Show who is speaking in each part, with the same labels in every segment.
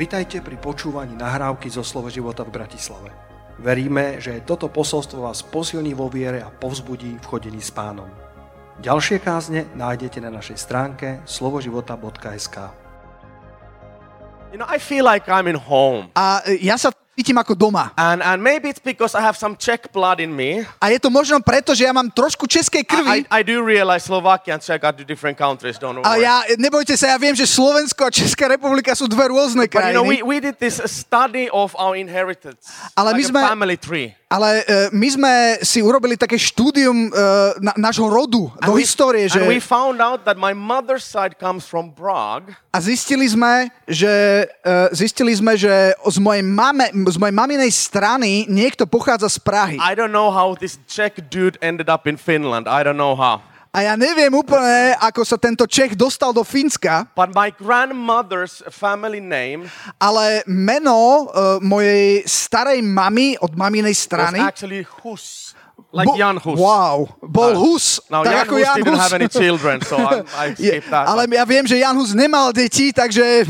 Speaker 1: Vitajte pri počúvaní nahrávky zo Slovo života v Bratislave. Veríme, že toto posolstvo vás posilní vo viere a povzbudí v chodení s pánom. Ďalšie kázne nájdete na našej stránke slovoživota.sk
Speaker 2: You know, I feel like I'm in home.
Speaker 3: A e, ja sa cítim ako doma.
Speaker 2: And, and maybe it's because I have some Czech blood in me.
Speaker 3: A je to možno preto, že ja mám trošku českej
Speaker 2: I,
Speaker 3: krvi.
Speaker 2: I do realize Slovakia and Czech are two different countries, don't
Speaker 3: A
Speaker 2: worry.
Speaker 3: ja, nebojte sa, ja viem, že Slovensko a Česká republika sú dve rôzne
Speaker 2: But you know, we,
Speaker 3: krajiny.
Speaker 2: we did this study of our inheritance.
Speaker 3: Ale my
Speaker 2: like
Speaker 3: sme-
Speaker 2: a family tree.
Speaker 3: Ale uh, my sme si urobili také štúdium uh, na, nášho rodu do
Speaker 2: we,
Speaker 3: histórie, že,
Speaker 2: and we found out that my mother's side comes from Prague.
Speaker 3: a zistili sme, že, uh, zistili sme, že z mojej, mame, z mojej maminej strany niekto pochádza z Prahy.
Speaker 2: I don't know how this Czech dude ended up in Finland. I don't know how.
Speaker 3: A ja neviem úplne, ako sa tento Čech dostal do Fínska,
Speaker 2: But my grandmother's family name
Speaker 3: ale meno uh, mojej starej mamy od maminej
Speaker 2: was
Speaker 3: strany
Speaker 2: actually Hus. Like
Speaker 3: Bo-
Speaker 2: Jan Hus.
Speaker 3: Wow, bol
Speaker 2: Uh,
Speaker 3: Hus.
Speaker 2: Now,
Speaker 3: tak
Speaker 2: Jan
Speaker 3: ako
Speaker 2: Hus
Speaker 3: Jan
Speaker 2: didn't
Speaker 3: Hus.
Speaker 2: have any children, so I, I skipped that.
Speaker 3: ale ja viem, že Jan Hus nemal deti, takže...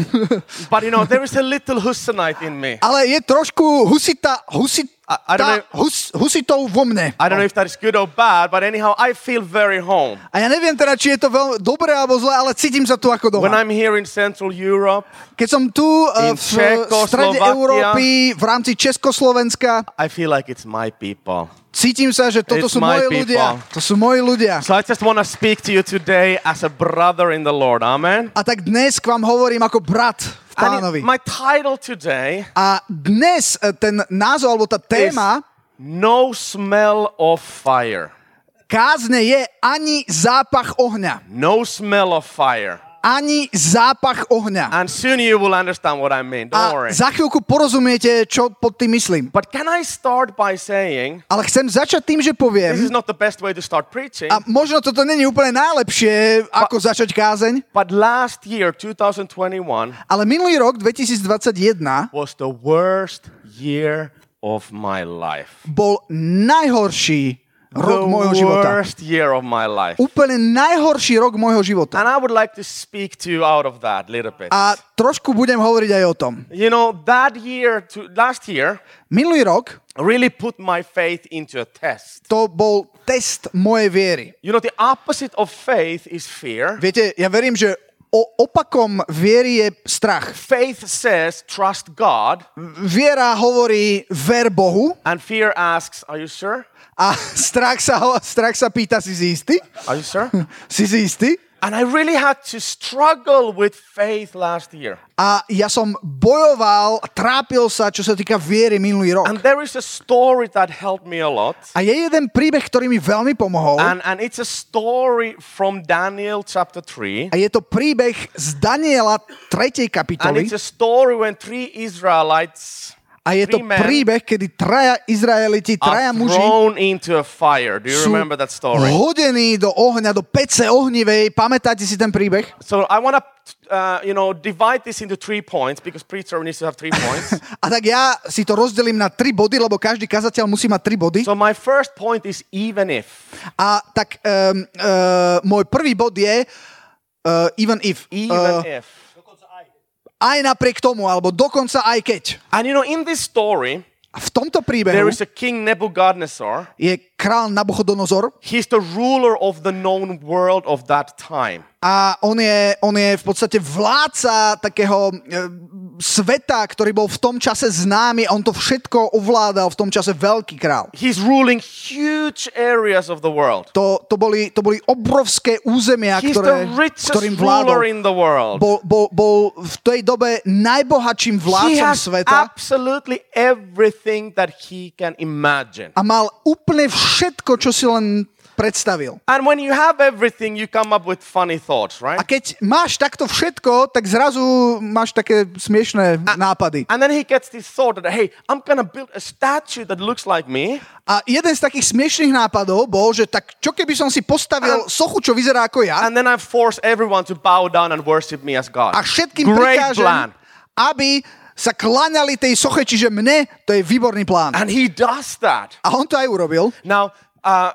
Speaker 2: But you know, there is a little Husanite in me.
Speaker 3: ale je trošku husita, husita,
Speaker 2: I- I don't know-
Speaker 3: hus, husitov vo mne.
Speaker 2: I don't know if that is good or bad, but anyhow, I feel very home.
Speaker 3: A ja neviem teda, či je to veľmi dobré alebo zlé, ale cítim sa tu ako
Speaker 2: When
Speaker 3: doma.
Speaker 2: I'm here in Central Europe,
Speaker 3: Keď som tu uh, v strede. Európy, v rámci Československa,
Speaker 2: I feel like it's my people.
Speaker 3: cítim sa, že toto
Speaker 2: It's
Speaker 3: sú moji ľudia.
Speaker 2: people.
Speaker 3: To sú moji ľudia.
Speaker 2: So I just want to speak to you today as a brother in the Lord. Amen.
Speaker 3: A tak dnes k vám hovorím ako brat pánovi.
Speaker 2: my title today
Speaker 3: A dnes e, ten názov, alebo tá téma
Speaker 2: No Smell of Fire.
Speaker 3: kázne je ani zápach ohňa.
Speaker 2: No smell of fire.
Speaker 3: Ani zápach ohňa.
Speaker 2: And soon you will understand what I mean. Don't
Speaker 3: A
Speaker 2: worry.
Speaker 3: za chvíľku porozumiete, čo pod tým myslím.
Speaker 2: But can I start by saying
Speaker 3: Ale chcem začať tým, že
Speaker 2: this is
Speaker 3: poviem,
Speaker 2: not the best way to start preaching?
Speaker 3: a možno toto není úplne najlepšie, ako začať kázeň,
Speaker 2: But last year, 2021,
Speaker 3: ale minulý rok, 2021,
Speaker 2: was the worst year of my life.
Speaker 3: bol najhorší
Speaker 2: The
Speaker 3: rok môjho života.
Speaker 2: worst year of my life.
Speaker 3: Úplne najhorší rok môjho života.
Speaker 2: And I would like to speak to you out of that little bit.
Speaker 3: A trošku budem hovoriť aj o tom.
Speaker 2: You know, that year, to, last year,
Speaker 3: Minulý rok
Speaker 2: really put my faith into a test.
Speaker 3: to bol test mojej viery.
Speaker 2: You know, the opposite of faith is fear.
Speaker 3: Viete, ja verím, že o opakom viery je strach.
Speaker 2: Faith says, trust God.
Speaker 3: Viera hovorí ver Bohu
Speaker 2: And fear asks, are you sure?
Speaker 3: a strach sa, strach sa pýta, si si istý?
Speaker 2: Are you sure?
Speaker 3: Si si istý?
Speaker 2: And I really had to struggle with faith last year.
Speaker 3: A ja som bojoval, trápil sa, čo sa týka viery minulý rok.
Speaker 2: And there is a story that helped me a lot.
Speaker 3: A je jeden príbeh, ktorý mi veľmi pomohol.
Speaker 2: And, and it's a story from Daniel chapter 3.
Speaker 3: A je to príbeh z Daniela 3.
Speaker 2: And
Speaker 3: kapitoly.
Speaker 2: it's a story when three Israelites
Speaker 3: A je to príbeh, kedy traja Izraeliti, traja muži sú hodení do ohňa, do pece ohnivej. Pamätáte si ten príbeh?
Speaker 2: So I want to, uh, you know, divide this into three points because preacher needs to have three points.
Speaker 3: A tak ja si to rozdelím na tri body, lebo každý kazateľ musí mať tri body.
Speaker 2: so my first point is even if.
Speaker 3: A tak um, uh, môj prvý bod je uh, even if.
Speaker 2: Even
Speaker 3: Uh,
Speaker 2: if.
Speaker 3: Aj napriek tomu, alebo dokonca aj keď.
Speaker 2: And you know, in this story,
Speaker 3: A v tomto
Speaker 2: there
Speaker 3: príbehu
Speaker 2: is a king Nebuchadnezzar.
Speaker 3: je král Nabuchodonozor
Speaker 2: He's the ruler of the known world of that time.
Speaker 3: a on je, on je v podstate vládca takého e, sveta, ktorý bol v tom čase známy on to všetko ovládal v tom čase veľký král.
Speaker 2: He's ruling huge areas of the world.
Speaker 3: To, to, boli, to boli obrovské územia,
Speaker 2: He's
Speaker 3: ktoré, ktorým
Speaker 2: ruler
Speaker 3: vládol.
Speaker 2: in the world.
Speaker 3: Bol, bol, bol v tej dobe najbohatším vládcom sveta
Speaker 2: absolutely everything that he can imagine.
Speaker 3: a mal úplne všetko, čo si len predstavil.
Speaker 2: And when you have everything, you come up with funny thoughts,
Speaker 3: A
Speaker 2: right?
Speaker 3: keď máš takto všetko, tak zrazu máš také smiešné nápady.
Speaker 2: And then he gets this thought that, hey, I'm gonna build a statue that looks like me.
Speaker 3: A jeden z takých smiešných nápadov bol, že tak čo keby som si postavil sochu, čo vyzerá ako ja
Speaker 2: And then I force everyone to bow down and worship me as God.
Speaker 3: a všetkým
Speaker 2: Great
Speaker 3: prikážem,
Speaker 2: plan.
Speaker 3: aby sa kláňali tej soche, čiže mne, to je výborný plán.
Speaker 2: And he does that.
Speaker 3: A on to aj urobil.
Speaker 2: Now, uh,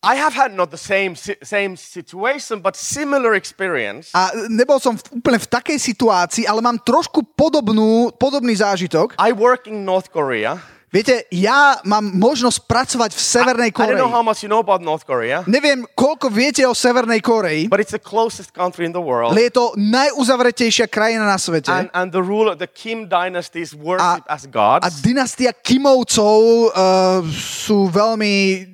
Speaker 2: I have had not the same same situation, but similar experience.
Speaker 3: A nebol som v, úplne v takej situácii, ale mám trošku podobnú, podobný zážitok.
Speaker 2: I work in North Korea.
Speaker 3: Viete, ja mám možnosť pracovať v Severnej
Speaker 2: I don't
Speaker 3: Koreji.
Speaker 2: know how much you know about North Korea,
Speaker 3: Neviem, koľko viete o Severnej Koreji,
Speaker 2: but it's the closest country in the world.
Speaker 3: ale je to najuzavretejšia krajina na svete.
Speaker 2: And, and the ruler, the Kim dynasties worship as gods.
Speaker 3: A dynastia Kimovcov uh, sú veľmi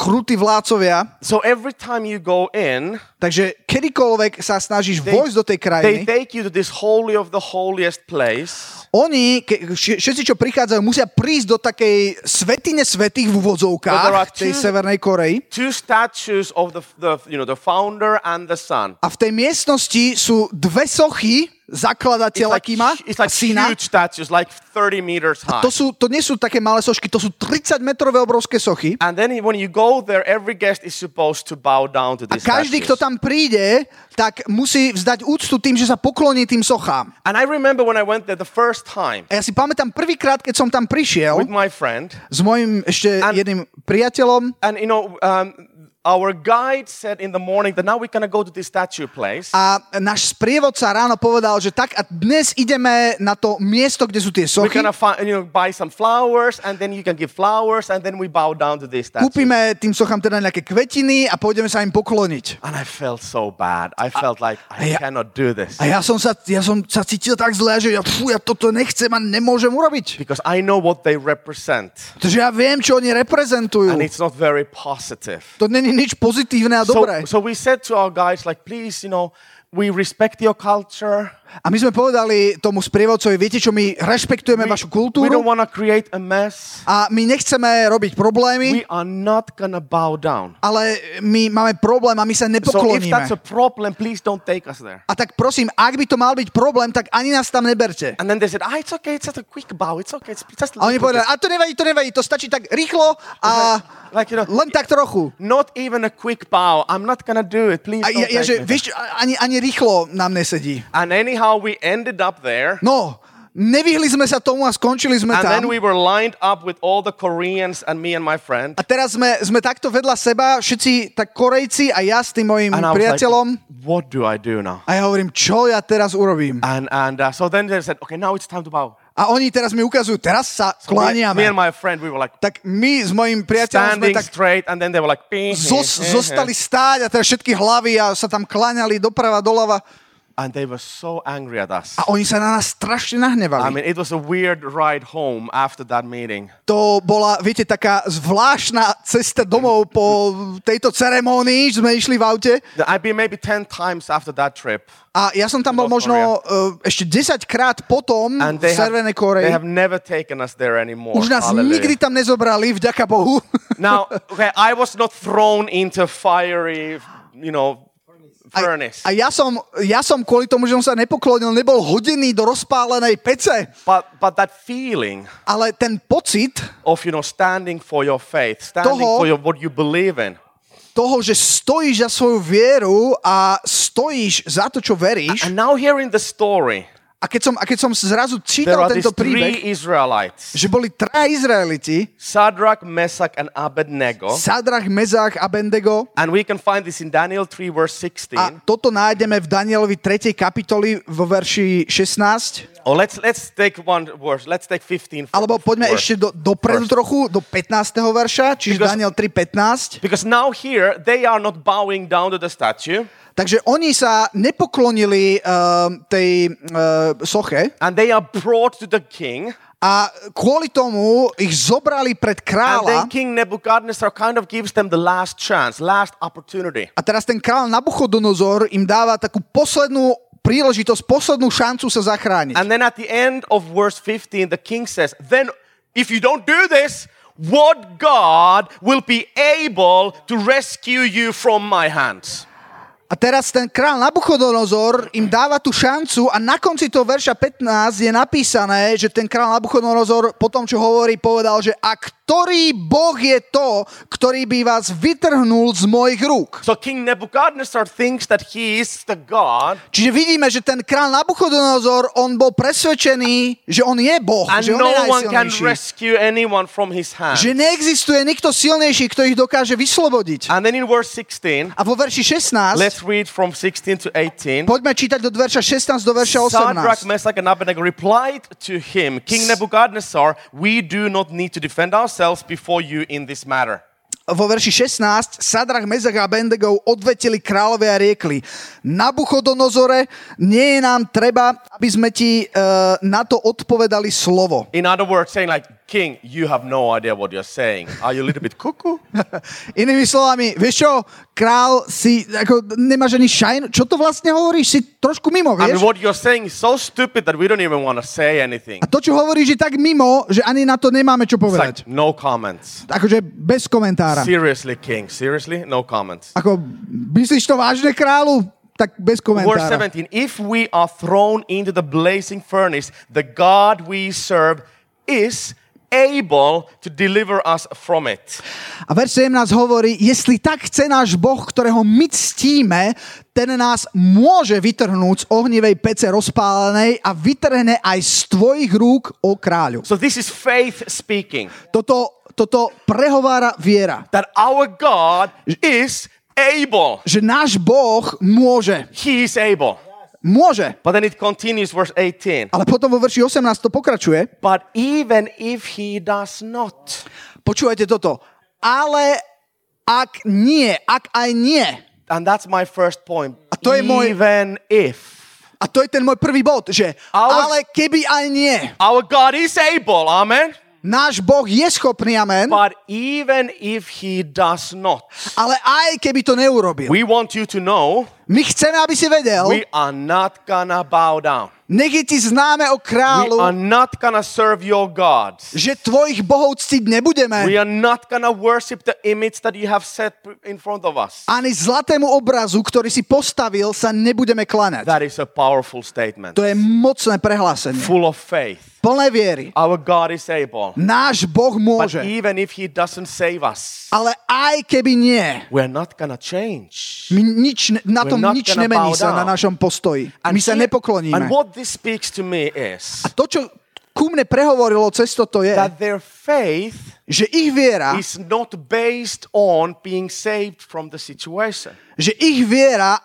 Speaker 3: krutí vládcovia,
Speaker 2: so every time you go in,
Speaker 3: takže kedykoľvek sa snažíš
Speaker 2: they,
Speaker 3: vojsť do tej
Speaker 2: they
Speaker 3: krajiny,
Speaker 2: take you to this holy of the holiest place.
Speaker 3: Oni, ke, vš- všetci, čo prichádzajú, musia prísť do takej svetine svetých v úvodzovkách tej
Speaker 2: two-
Speaker 3: Severnej Koreji.
Speaker 2: Two statues of the, the you know the founder and the son.
Speaker 3: A v tej miestnosti sú dve sochy zakladateľa
Speaker 2: like,
Speaker 3: Kima
Speaker 2: it's
Speaker 3: a
Speaker 2: like
Speaker 3: syna.
Speaker 2: huge statues, like 30 meters high.
Speaker 3: To, sú, to nie sú také malé sošky, to sú 30-metrové obrovské sochy.
Speaker 2: And then when you go there, every guest is supposed to bow down to
Speaker 3: A
Speaker 2: these
Speaker 3: každý,
Speaker 2: statues.
Speaker 3: kto tam príde, tak musí vzdať úctu tým, že sa pokloní tým sochám.
Speaker 2: And I remember when I went there the first time
Speaker 3: A ja si pamätám prvýkrát, keď som tam prišiel
Speaker 2: with my friend,
Speaker 3: s mojim ešte
Speaker 2: And-
Speaker 3: jedným priateľom
Speaker 2: and you know, um, our guide said in the morning that now we're gonna go to this statue place.
Speaker 3: a náš sprievodca ráno povedal, že tak a dnes ideme na to miesto, kde sú tie
Speaker 2: We're
Speaker 3: sochy.
Speaker 2: gonna find, you know, buy some flowers, and then you can give flowers, and then we bow down to this statue.
Speaker 3: Kúpime tým sochám teda nejaké kvetiny a pôjdeme sa im pokloniť.
Speaker 2: And I felt so bad. I felt like I
Speaker 3: ja-
Speaker 2: cannot do this
Speaker 3: A ja som sa, ja som sa cítil tak zle, že ja, fú, ja toto nechcem a nemôžem urobiť.
Speaker 2: because I know what they represent,
Speaker 3: Pretože ja viem, čo oni reprezentujú.
Speaker 2: and it's not very positive.
Speaker 3: To není nič pozitívne a
Speaker 2: So, so we said to our guys, like, please, you know, we respect your culture.
Speaker 3: A my sme povedali tomu sprievodcovi, viete čo, my rešpektujeme vašu
Speaker 2: we
Speaker 3: kultúru
Speaker 2: don't want to create a mess.
Speaker 3: a my nechceme robiť problémy,
Speaker 2: We are not gonna bow down.
Speaker 3: ale my máme problém a my sa
Speaker 2: So if
Speaker 3: nepokloníme.
Speaker 2: that's a problem, please don't take us there.
Speaker 3: A tak prosím, ak by to mal byť problém, tak ani nás tam neberte.
Speaker 2: And then they said, ah, it's okay, it's just a quick bow, it's okay, it's just
Speaker 3: A
Speaker 2: a
Speaker 3: oni povedali,
Speaker 2: bit."
Speaker 3: a to nevadí, to nevadí, to stačí tak rýchlo a
Speaker 2: Like, you know,
Speaker 3: len tak trochu.
Speaker 2: not even a quick bow. I'm not gonna do it. Please
Speaker 3: A
Speaker 2: don't
Speaker 3: ja,
Speaker 2: take
Speaker 3: že,
Speaker 2: me
Speaker 3: vieš, ani, ani rýchlo nám nesedí.
Speaker 2: there." And anyhow, we ended up there.
Speaker 3: No, nevyhli sme sa tomu a skončili sme
Speaker 2: And then
Speaker 3: tam.
Speaker 2: we were lined up with all the Koreans and me and my friend.
Speaker 3: A teraz sme, sme takto vedľa seba, všetci tak Korejci a ja s tým mojim
Speaker 2: And
Speaker 3: priateľom.
Speaker 2: like, what do I do now?
Speaker 3: A ja hovorím, čo ja teraz urobím?
Speaker 2: And, and uh, so then they said, okay, now it's time to bow.
Speaker 3: A oni teraz mi ukazujú, teraz sa
Speaker 2: So me, me
Speaker 3: kláňame.
Speaker 2: my friend, we like
Speaker 3: Tak my s mojim priateľom sme tak
Speaker 2: straight, and then they were like,
Speaker 3: zos, zostali stáť a teraz všetky hlavy a sa tam kláňali doprava, doľava.
Speaker 2: And they were so angry at us.
Speaker 3: A oni sa na nás strašne
Speaker 2: I
Speaker 3: nahnevali.
Speaker 2: mean, it was a weird ride home after that meeting.
Speaker 3: To bola, viete, taká zvláštna cesta domov po tejto ceremónii, že sme išli v aute.
Speaker 2: I've been maybe 10 times after that trip.
Speaker 3: A ja som tam bol možno uh, ešte 10 krát potom
Speaker 2: And
Speaker 3: v Severnej Koreji. Už nás
Speaker 2: Hallelujah.
Speaker 3: nikdy tam nezobrali, vďaka Bohu.
Speaker 2: Now, okay, I was not thrown into fiery, you know, furnace.
Speaker 3: A, a ja, som, ja som kvôli tomu, že som sa nepoklonil, nebol hodený do rozpálenej pece,
Speaker 2: But but that feeling
Speaker 3: ale ten pocit
Speaker 2: of you know standing for your faith, standing
Speaker 3: Toho-
Speaker 2: for your what you believe in,
Speaker 3: toho, že stojíš za svoju vieru a stojíš za to, čo veríš.
Speaker 2: and now hearing the story,
Speaker 3: A keď som, a keď som zrazu čítal tento príbeh, že boli traja Izraeliti,
Speaker 2: Shadrach, Meshach, and Abednego.
Speaker 3: Sadrach, Mezach a Bendego,
Speaker 2: And we can find this in Daniel 3, verse 16.
Speaker 3: a toto nájdeme v Danielovi 3. kapitoli vo verši 16.
Speaker 2: Or let's let's take one verse. Let's take 15. fir-
Speaker 3: Alebo poďme
Speaker 2: verse.
Speaker 3: ešte do, dopredu
Speaker 2: First.
Speaker 3: trochu, do 15. verša, čiže
Speaker 2: Because-
Speaker 3: Daniel 3.15.
Speaker 2: Because now here they are not bowing down to the statue,
Speaker 3: Takže oni sa nepoklonili uh, tej uh, soche
Speaker 2: and they are brought to the king.
Speaker 3: a kvôli tomu ich zobrali pred kráľa
Speaker 2: kind of gives them the last chance, last
Speaker 3: a teraz ten král Nabuchodonozor im dáva takú poslednú príležitosť, poslednú šancu sa zachrániť.
Speaker 2: And then at the end of verse 15, the king says, Then if you don't do this, what God will be able to rescue you from my hands?
Speaker 3: A teraz ten král Nabuchodonozor im dáva tú šancu a na konci toho verša 15 je napísané, že ten král Nabuchodonozor po tom, čo hovorí, povedal, že a kto ktorý Boh je to, ktorý by vás vytrhnul z mojich rúk.
Speaker 2: So King Nebuchadnezzar thinks that he is the God
Speaker 3: Čiže vidíme, že ten král Nabuchodonozor, on bol presvedčený, že on je Boh,
Speaker 2: and
Speaker 3: že on
Speaker 2: no
Speaker 3: je
Speaker 2: one can
Speaker 3: najsilnejší.
Speaker 2: rescue anyone from his hand.
Speaker 3: Že neexistuje nikto silnejší, kto ich dokáže vyslobodiť.
Speaker 2: And then in verse 16,
Speaker 3: A vo verši 16,
Speaker 2: let's read from 16 to 18.
Speaker 3: poďme čítať do verša 16 do verša
Speaker 2: Shadrach,
Speaker 3: 18.
Speaker 2: Meshach, and Abednego replied to him, King Nebuchadnezzar, we do not need to defend ourselves before you in this matter.
Speaker 3: Vo verši 16 Sadrach, Mezach a Abednego odvetili kráľové a riekli Nabuchodonozore, nie je nám treba, aby sme ti uh, na to odpovedali slovo.
Speaker 2: In other words, saying like, King, you have no idea what you're saying. Are you a little bit cuckoo?
Speaker 3: Inými slovami, vieš čo, král si, ako, nemáš ani šajn, čo to vlastne hovoríš, si trošku mimo, vieš?
Speaker 2: what you're saying is so stupid that we don't even want to say anything.
Speaker 3: A to, čo hovoríš, je tak mimo, že ani na to nemáme čo
Speaker 2: It's
Speaker 3: povedať.
Speaker 2: like, no comments.
Speaker 3: Akože bez komentára.
Speaker 2: Seriously, King, seriously, no comments.
Speaker 3: Ako, myslíš to vážne, kráľu? Tak bez
Speaker 2: Verse
Speaker 3: komentára.
Speaker 2: 17 If we are thrown into the blazing furnace, the God we serve is able to deliver us from it.
Speaker 3: A verš 17 hovorí, jestli tak chce náš Boh, ktorého my ctíme, ten nás môže vytrhnúť z ohnivej pece rozpálenej a vytrhne aj z tvojich rúk, o kráľu.
Speaker 2: So this is faith speaking
Speaker 3: Toto, toto prehovára viera.
Speaker 2: that our God is able.
Speaker 3: Že náš Boh môže.
Speaker 2: He is able.
Speaker 3: Môže.
Speaker 2: But then it continues, verse 18.
Speaker 3: Ale potom vo verši 18 to pokračuje.
Speaker 2: But even if he does not,
Speaker 3: Počúvajte toto. Ale ak nie, ak aj nie.
Speaker 2: and that's my first point.
Speaker 3: A to je môj-
Speaker 2: Even if.
Speaker 3: A to je ten môj prvý bod, že
Speaker 2: Ale-
Speaker 3: ale keby aj nie.
Speaker 2: Our God is able, amen.
Speaker 3: Náš Boh je schopný, amen.
Speaker 2: But even if he does not,
Speaker 3: Ale aj keby to neurobil.
Speaker 2: we want you to know
Speaker 3: My chceme, aby si vedel,
Speaker 2: we are not gonna bow down.
Speaker 3: nech ti známe o
Speaker 2: We are not gonna serve your gods.
Speaker 3: že tvojich bohov ctiť
Speaker 2: We
Speaker 3: nebudeme.
Speaker 2: are not gonna worship the image that you have set in front of us.
Speaker 3: Ani zlatému obrazu, ktorý si postavil, sa nebudeme klanať.
Speaker 2: That is a powerful statement,
Speaker 3: To je mocné prehlásenie.
Speaker 2: full of faith.
Speaker 3: Plné viery.
Speaker 2: Our God is able.
Speaker 3: Náš Boh
Speaker 2: But
Speaker 3: môže.
Speaker 2: even if he doesn't save us,
Speaker 3: Ale aj keby nie,
Speaker 2: we're not gonna change.
Speaker 3: my nič, na tom nič nemení sa na našom postoji. My sa
Speaker 2: here-
Speaker 3: nepokloníme.
Speaker 2: and what this speaks to me is
Speaker 3: A to, čo ku mne prehovorilo cez toto je,
Speaker 2: that their faith
Speaker 3: že ich viera,
Speaker 2: is not based on being saved from the situation.
Speaker 3: že ich viera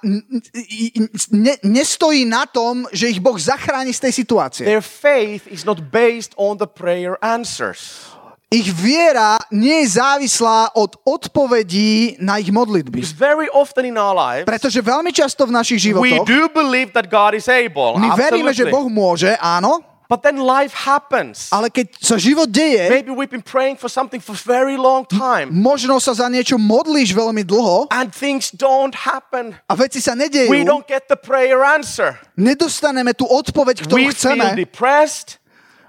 Speaker 3: ne, nestojí na tom, že ich Boh zachráni z tej situácie.
Speaker 2: Their faith is not based on the prayer answers.
Speaker 3: Ich viera nie je závislá od odpovedí na ich modlitby.
Speaker 2: Very often in our lives,
Speaker 3: Pretože veľmi často v našich
Speaker 2: we
Speaker 3: životoch
Speaker 2: do believe that God is able.
Speaker 3: my veríme, že
Speaker 2: Absolutely.
Speaker 3: Boh môže, áno,
Speaker 2: But then life happens.
Speaker 3: ale keď sa život deje,
Speaker 2: Maybe we've been praying for something for very long time
Speaker 3: možno sa za niečo modlíš veľmi dlho
Speaker 2: and things don't happen.
Speaker 3: a veci sa
Speaker 2: We
Speaker 3: nedejú,
Speaker 2: don't get the prayer answer.
Speaker 3: nedostaneme tú odpoveď, ktorú
Speaker 2: We feel
Speaker 3: chceme,
Speaker 2: depressed.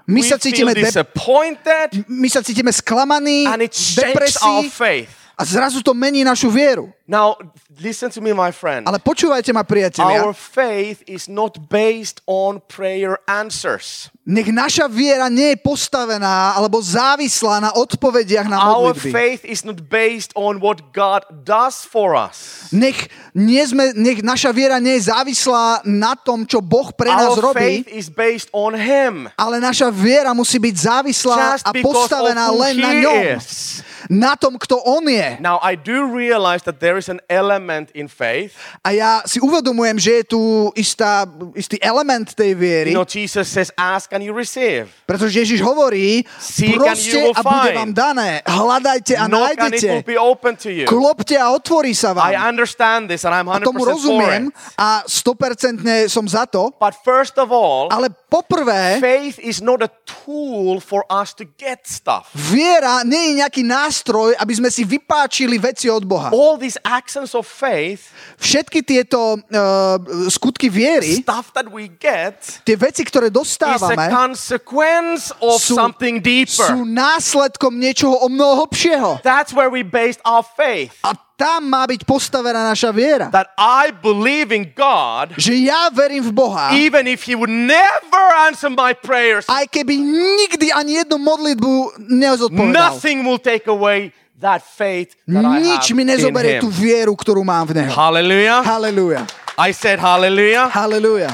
Speaker 3: my
Speaker 2: We
Speaker 3: sa
Speaker 2: feel
Speaker 3: cítime, de-
Speaker 2: disappointed.
Speaker 3: my sa cítime sklamaní, depresí a zrazu to mení našu vieru.
Speaker 2: Now, listen to me, my friend.
Speaker 3: Ale počúvajte ma, priatelia,
Speaker 2: Our faith is not based on prayer answers.
Speaker 3: nech naša viera nie je postavená alebo závislá na odpovediach na
Speaker 2: Our
Speaker 3: modlitby.
Speaker 2: faith is not based on what God does for us.
Speaker 3: Nech, nie sme, nech naša viera nie je závislá na tom, čo Boh pre nás
Speaker 2: Our
Speaker 3: robí,
Speaker 2: faith is based on Him.
Speaker 3: ale naša viera musí byť závislá
Speaker 2: Just
Speaker 3: a postavená len na ňom.
Speaker 2: is.
Speaker 3: Na tom, kto On je.
Speaker 2: Now, I do realize that there is an element in faith.
Speaker 3: A ja si uvedomujem, že je tu istá, istý element tej viery,
Speaker 2: You know, Jesus says, Ask and you receive.
Speaker 3: pretože Ježiš hovorí,
Speaker 2: Seek
Speaker 3: proste a bude vám dané, hľadajte a
Speaker 2: Knock and it
Speaker 3: nájdete,
Speaker 2: will be open to you.
Speaker 3: klopte a otvorí sa
Speaker 2: I
Speaker 3: vám.
Speaker 2: understand this and I'm
Speaker 3: A
Speaker 2: 100%
Speaker 3: tomu
Speaker 2: for
Speaker 3: rozumiem
Speaker 2: it.
Speaker 3: a 100% som za to,
Speaker 2: But first of all,
Speaker 3: ale poprvé,
Speaker 2: faith is not a tool for us to get stuff.
Speaker 3: viera nie je nejaký nástroj, aby sme si vypáčili veci od Boha.
Speaker 2: All these actions of faith,
Speaker 3: Všetky tieto uh, skutky viery,
Speaker 2: stuff that we get,
Speaker 3: tie veci, ktoré
Speaker 2: is a
Speaker 3: dostávame,
Speaker 2: consequence of
Speaker 3: sú,
Speaker 2: something deeper.
Speaker 3: sú následkom niečoho o mnoho hlbšieho.
Speaker 2: That's where we based our faith.
Speaker 3: A tam má byť postavená naša viera.
Speaker 2: That I believe in God,
Speaker 3: Že ja verím v Boha,
Speaker 2: even if He would never answer my prayers,
Speaker 3: aj keby nikdy ani jednu modlitbu nezodpovedal.
Speaker 2: nothing will take away that faith that I
Speaker 3: Nič
Speaker 2: have
Speaker 3: mi nezoberie tú vieru, ktorú mám v Neho.
Speaker 2: Hallelujah.
Speaker 3: Halelúja.
Speaker 2: I said hallelujah.
Speaker 3: Halelúja.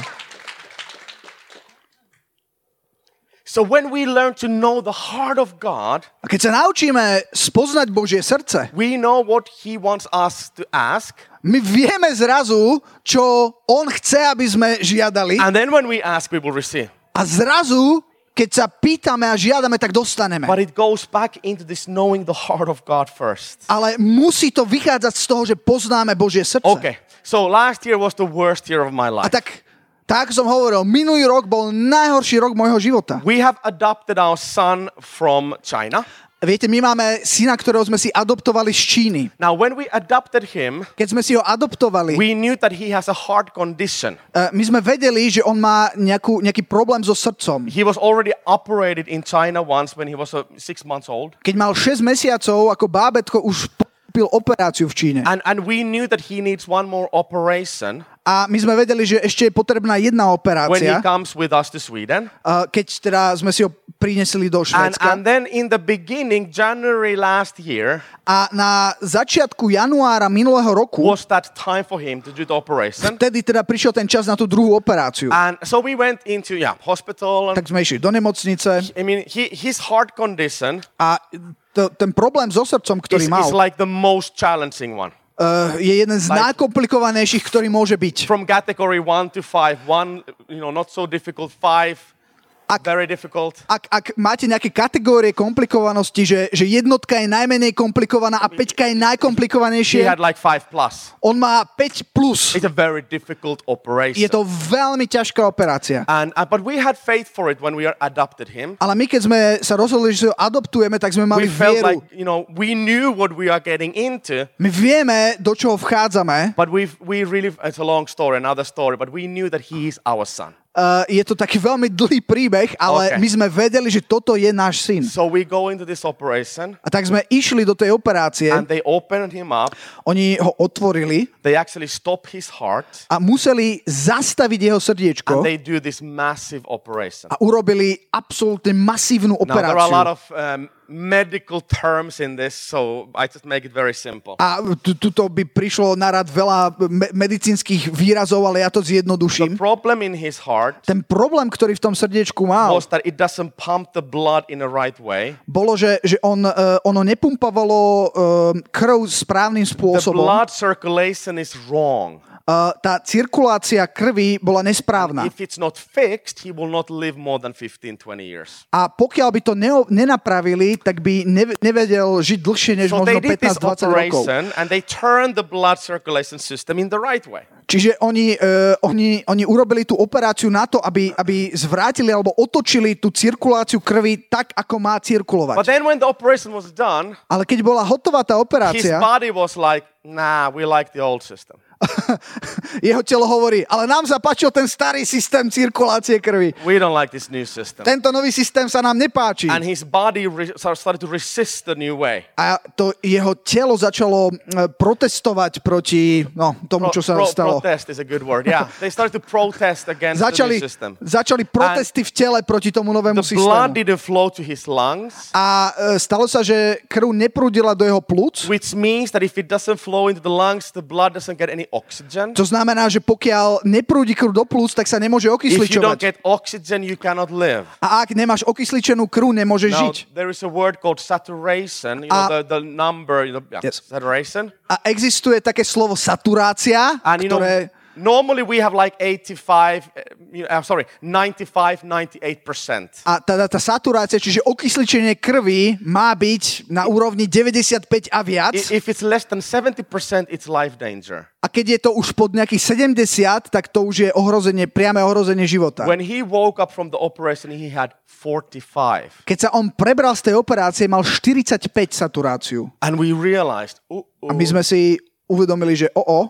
Speaker 2: So when we learn to know the heart of God,
Speaker 3: A keď sa naučíme spoznať Božie srdce,
Speaker 2: we know what He wants us to ask.
Speaker 3: my vieme zrazu, čo On chce, aby sme žiadali.
Speaker 2: And then when we ask, we will receive.
Speaker 3: A zrazu, keď sa pýtame a žiadame, tak dostaneme.
Speaker 2: But it goes back into this knowing the heart of God first.
Speaker 3: Ale musí to vychádzať z toho, že poznáme Božie srdce.
Speaker 2: Okay, so last year was the worst year of my
Speaker 3: A
Speaker 2: life.
Speaker 3: tak, tak ako som hovoril, minulý rok bol najhorší rok môjho života.
Speaker 2: We have adopted our son from China.
Speaker 3: Viete, my máme syna, ktorého sme si adoptovali z Číny.
Speaker 2: Now, when we adopted him,
Speaker 3: Keď sme si ho adoptovali,
Speaker 2: we knew that he has a heart condition.
Speaker 3: eh, my sme vedeli, že on má nejakú, nejaký problém so srdcom.
Speaker 2: He was already operated in China once when he was uh, six months old.
Speaker 3: Keď mal 6 mesiacov, ako bábetko už operáciu v Číne.
Speaker 2: And, and we knew that he needs one more operation
Speaker 3: A my sme vedeli, že ešte je potrebná jedna
Speaker 2: when he
Speaker 3: operácia,
Speaker 2: comes with us to Sweden.
Speaker 3: eh, keď teda sme si ho prinesli do
Speaker 2: And,
Speaker 3: Švédska.
Speaker 2: and then in the beginning, January last year,
Speaker 3: A na začiatku januára minulého roku,
Speaker 2: was that time for him to do the operation.
Speaker 3: vtedy teda prišiel ten čas na tú druhú operáciu.
Speaker 2: And so we went into yeah hospital. And,
Speaker 3: Tak sme išli do nemocnice
Speaker 2: I mean, he, his heart condition
Speaker 3: a to, ten problém so srdcom, ktorý
Speaker 2: is,
Speaker 3: mal,
Speaker 2: is like the most challenging one.
Speaker 3: Uh, je jeden z
Speaker 2: like-
Speaker 3: najkomplikovanejších, ktorý môže byť.
Speaker 2: From category one to five, one you know not so difficult, five
Speaker 3: Ak-
Speaker 2: very difficult.
Speaker 3: Ak, ak máte nejaké kategórie komplikovanosti, že, že jednotka je najmenej komplikovaná a peťka je
Speaker 2: He
Speaker 3: najkomplikovanejšie,
Speaker 2: had like five plus.
Speaker 3: on má 5 plus.
Speaker 2: It's a very difficult operation.
Speaker 3: Je to veľmi ťažká operácia.
Speaker 2: And uh, but we had faith for it when we are adopted him.
Speaker 3: Ale my, keď sme sa rozhodli, že ho adoptujeme, tak sme mali
Speaker 2: We felt
Speaker 3: vieru.
Speaker 2: like you know we knew what we are getting into.
Speaker 3: My vieme, do čoho vchádzame.
Speaker 2: But we we really it's a long story, another story. But we knew that he is our son.
Speaker 3: Uh, je to taký veľmi dlhý príbeh, ale
Speaker 2: Okay.
Speaker 3: my sme vedeli, že toto je náš syn.
Speaker 2: So we go into this operation,
Speaker 3: A tak sme išli do tej operácie,
Speaker 2: and they opened him up.
Speaker 3: oni ho otvorili
Speaker 2: They actually stop his heart,
Speaker 3: a museli zastaviť jeho srdiečko
Speaker 2: and they do this massive operation.
Speaker 3: a urobili absolútne masívnu
Speaker 2: Now there are a lot
Speaker 3: operáciu.
Speaker 2: of um, medical terms in this, so I just make it very simple.
Speaker 3: A tu- tuto by prišlo na rad veľa me- medicínskych výrazov, ale ja to
Speaker 2: The
Speaker 3: zjednoduším.
Speaker 2: problem in his heart
Speaker 3: Ten problém, ktorý v tom srdiečku mal,
Speaker 2: was that it doesn't pump the blood in the right way.
Speaker 3: bolo, že, že on, uh, ono nepumpavalo uh, krv správnym
Speaker 2: The
Speaker 3: spôsobom.
Speaker 2: blood circulation is wrong.
Speaker 3: Uh, tá cirkulácia krvi bola nesprávna.
Speaker 2: If it's not fixed, he will not live more than 15, 20 years.
Speaker 3: A pokiaľ by to neo- nenapravili, tak by nev- nevedel žiť dlhšie než
Speaker 2: So
Speaker 3: možno
Speaker 2: they did this
Speaker 3: 15-20 rokov.
Speaker 2: and they turned the blood circulation system in the right way.
Speaker 3: Čiže oni, uh, oni, oni urobili tú operáciu na to, aby, aby zvrátili alebo otočili tú cirkuláciu krvi tak, ako má
Speaker 2: But
Speaker 3: cirkulovať.
Speaker 2: then when the operation was done,
Speaker 3: Ale keď bola hotová tá
Speaker 2: his
Speaker 3: operácia,
Speaker 2: body was like, nah, we like the old system.
Speaker 3: jeho telo hovorí, ale nám sa páčil ten starý systém cirkulácie krvi.
Speaker 2: We don't like this new system.
Speaker 3: Tento nový systém sa nám nepáči.
Speaker 2: And his body re- started to resist the new way.
Speaker 3: A to jeho telo začalo eh, protestovať proti no, tomu, čo sa
Speaker 2: Pro-
Speaker 3: stalo.
Speaker 2: protest is a good word. Yeah, they started to protest against
Speaker 3: Začali,
Speaker 2: the new system.
Speaker 3: začali protesty v tele proti tomu novému
Speaker 2: The blood
Speaker 3: systému.
Speaker 2: didn't flow to his lungs,
Speaker 3: A e, stalo sa, že krv neprúdila do jeho plúc.
Speaker 2: which means that if it doesn't flow into the lungs, the blood doesn't get any oxygen.
Speaker 3: To znamená, že pokiaľ neprúdi krv do plúc, tak sa nemôže
Speaker 2: If you don't
Speaker 3: okysličovať.
Speaker 2: get oxygen, you cannot live.
Speaker 3: A ak nemáš okysličenú krv, nemôžeš
Speaker 2: Now,
Speaker 3: žiť.
Speaker 2: there is a word called saturation, you
Speaker 3: A-
Speaker 2: know, the, the number, you know, yeah,
Speaker 3: Yes.
Speaker 2: saturation.
Speaker 3: A existuje také slovo saturácia,
Speaker 2: And you know,
Speaker 3: ktoré...
Speaker 2: normally we have like 85, uh, I'm sorry, 95, 98%.
Speaker 3: A tá, tá saturácia, čiže okysličenie krvi má byť na úrovni 95 a viac.
Speaker 2: If it's less than 70%, it's life danger.
Speaker 3: A keď je to už pod nejakých 70, tak to už je ohrozenie, priame ohrozenie života.
Speaker 2: When he woke up from the operation, he had 45.
Speaker 3: Keď sa on prebral z tej operácie, mal 45 saturáciu.
Speaker 2: And we realized, ooh,
Speaker 3: A my sme si uvedomili, že o, o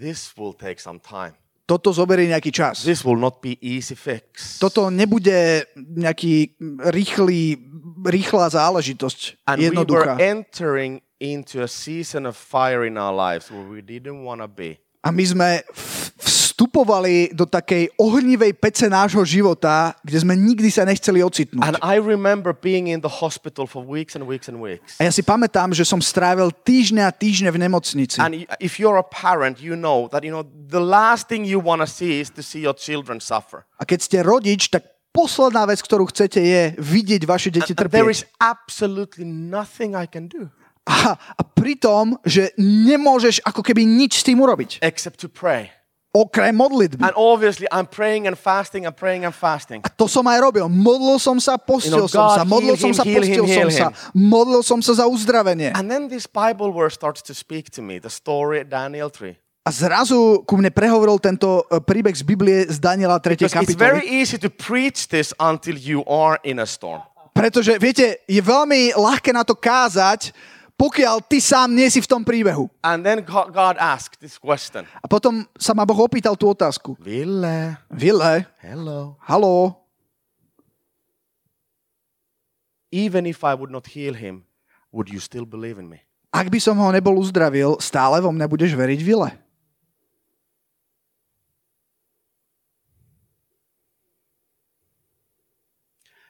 Speaker 2: this will take some time.
Speaker 3: toto zoberie nejaký čas.
Speaker 2: This will not be easy fix.
Speaker 3: Toto nebude nejaký rýchly, rýchla záležitosť,
Speaker 2: And we were
Speaker 3: jednoduchá.
Speaker 2: entering into a season of fire in our lives where we didn't want to be.
Speaker 3: A my sme v- vstupovali do takej ohnivej pece nášho života, kde sme nikdy sa nechceli ocitnúť.
Speaker 2: And I remember being in the hospital for weeks and weeks and weeks.
Speaker 3: A ja si pamätám, že som strávil týždne a týždne v nemocnici.
Speaker 2: And if you're a parent, you know that you know the last thing you want to see is to see your children suffer.
Speaker 3: A keď ste rodič, tak posledná vec, ktorú chcete, je vidieť vaše deti
Speaker 2: And there is
Speaker 3: trpieť.
Speaker 2: absolutely nothing I can do
Speaker 3: A, a pritom, že nemôžeš ako keby nič s tým urobiť.
Speaker 2: except to pray.
Speaker 3: Okrem modlitby.
Speaker 2: And obviously, I'm praying and fasting and praying and fasting.
Speaker 3: A to som aj robil. Modlil som sa, postil
Speaker 2: You know,
Speaker 3: som
Speaker 2: God,
Speaker 3: sa, modlil som
Speaker 2: him,
Speaker 3: sa, postil
Speaker 2: him,
Speaker 3: som
Speaker 2: heal
Speaker 3: sa.
Speaker 2: him.
Speaker 3: Modlil som sa za uzdravenie.
Speaker 2: And then this Bible verse starts to speak to me, the story Daniel 3.
Speaker 3: A zrazu ku mne prehovoril tento e, príbeh z Biblie z Daniela 3.
Speaker 2: Because it's very
Speaker 3: kapitoly.
Speaker 2: easy to preach this until you are in a storm.
Speaker 3: Pretože, viete, je veľmi ľahké na to kázať, pokiaľ ty sám nie si v tom príbehu.
Speaker 2: And then God God asked this question.
Speaker 3: A potom sa ma Boh opýtal tú otázku.
Speaker 2: Ville,
Speaker 3: Vile,
Speaker 2: hello.
Speaker 3: haló,
Speaker 2: Even if I would not heal him, would you still believe in me?
Speaker 3: ak by som ho nebol uzdravil, stále vo mne budeš veriť, Vile?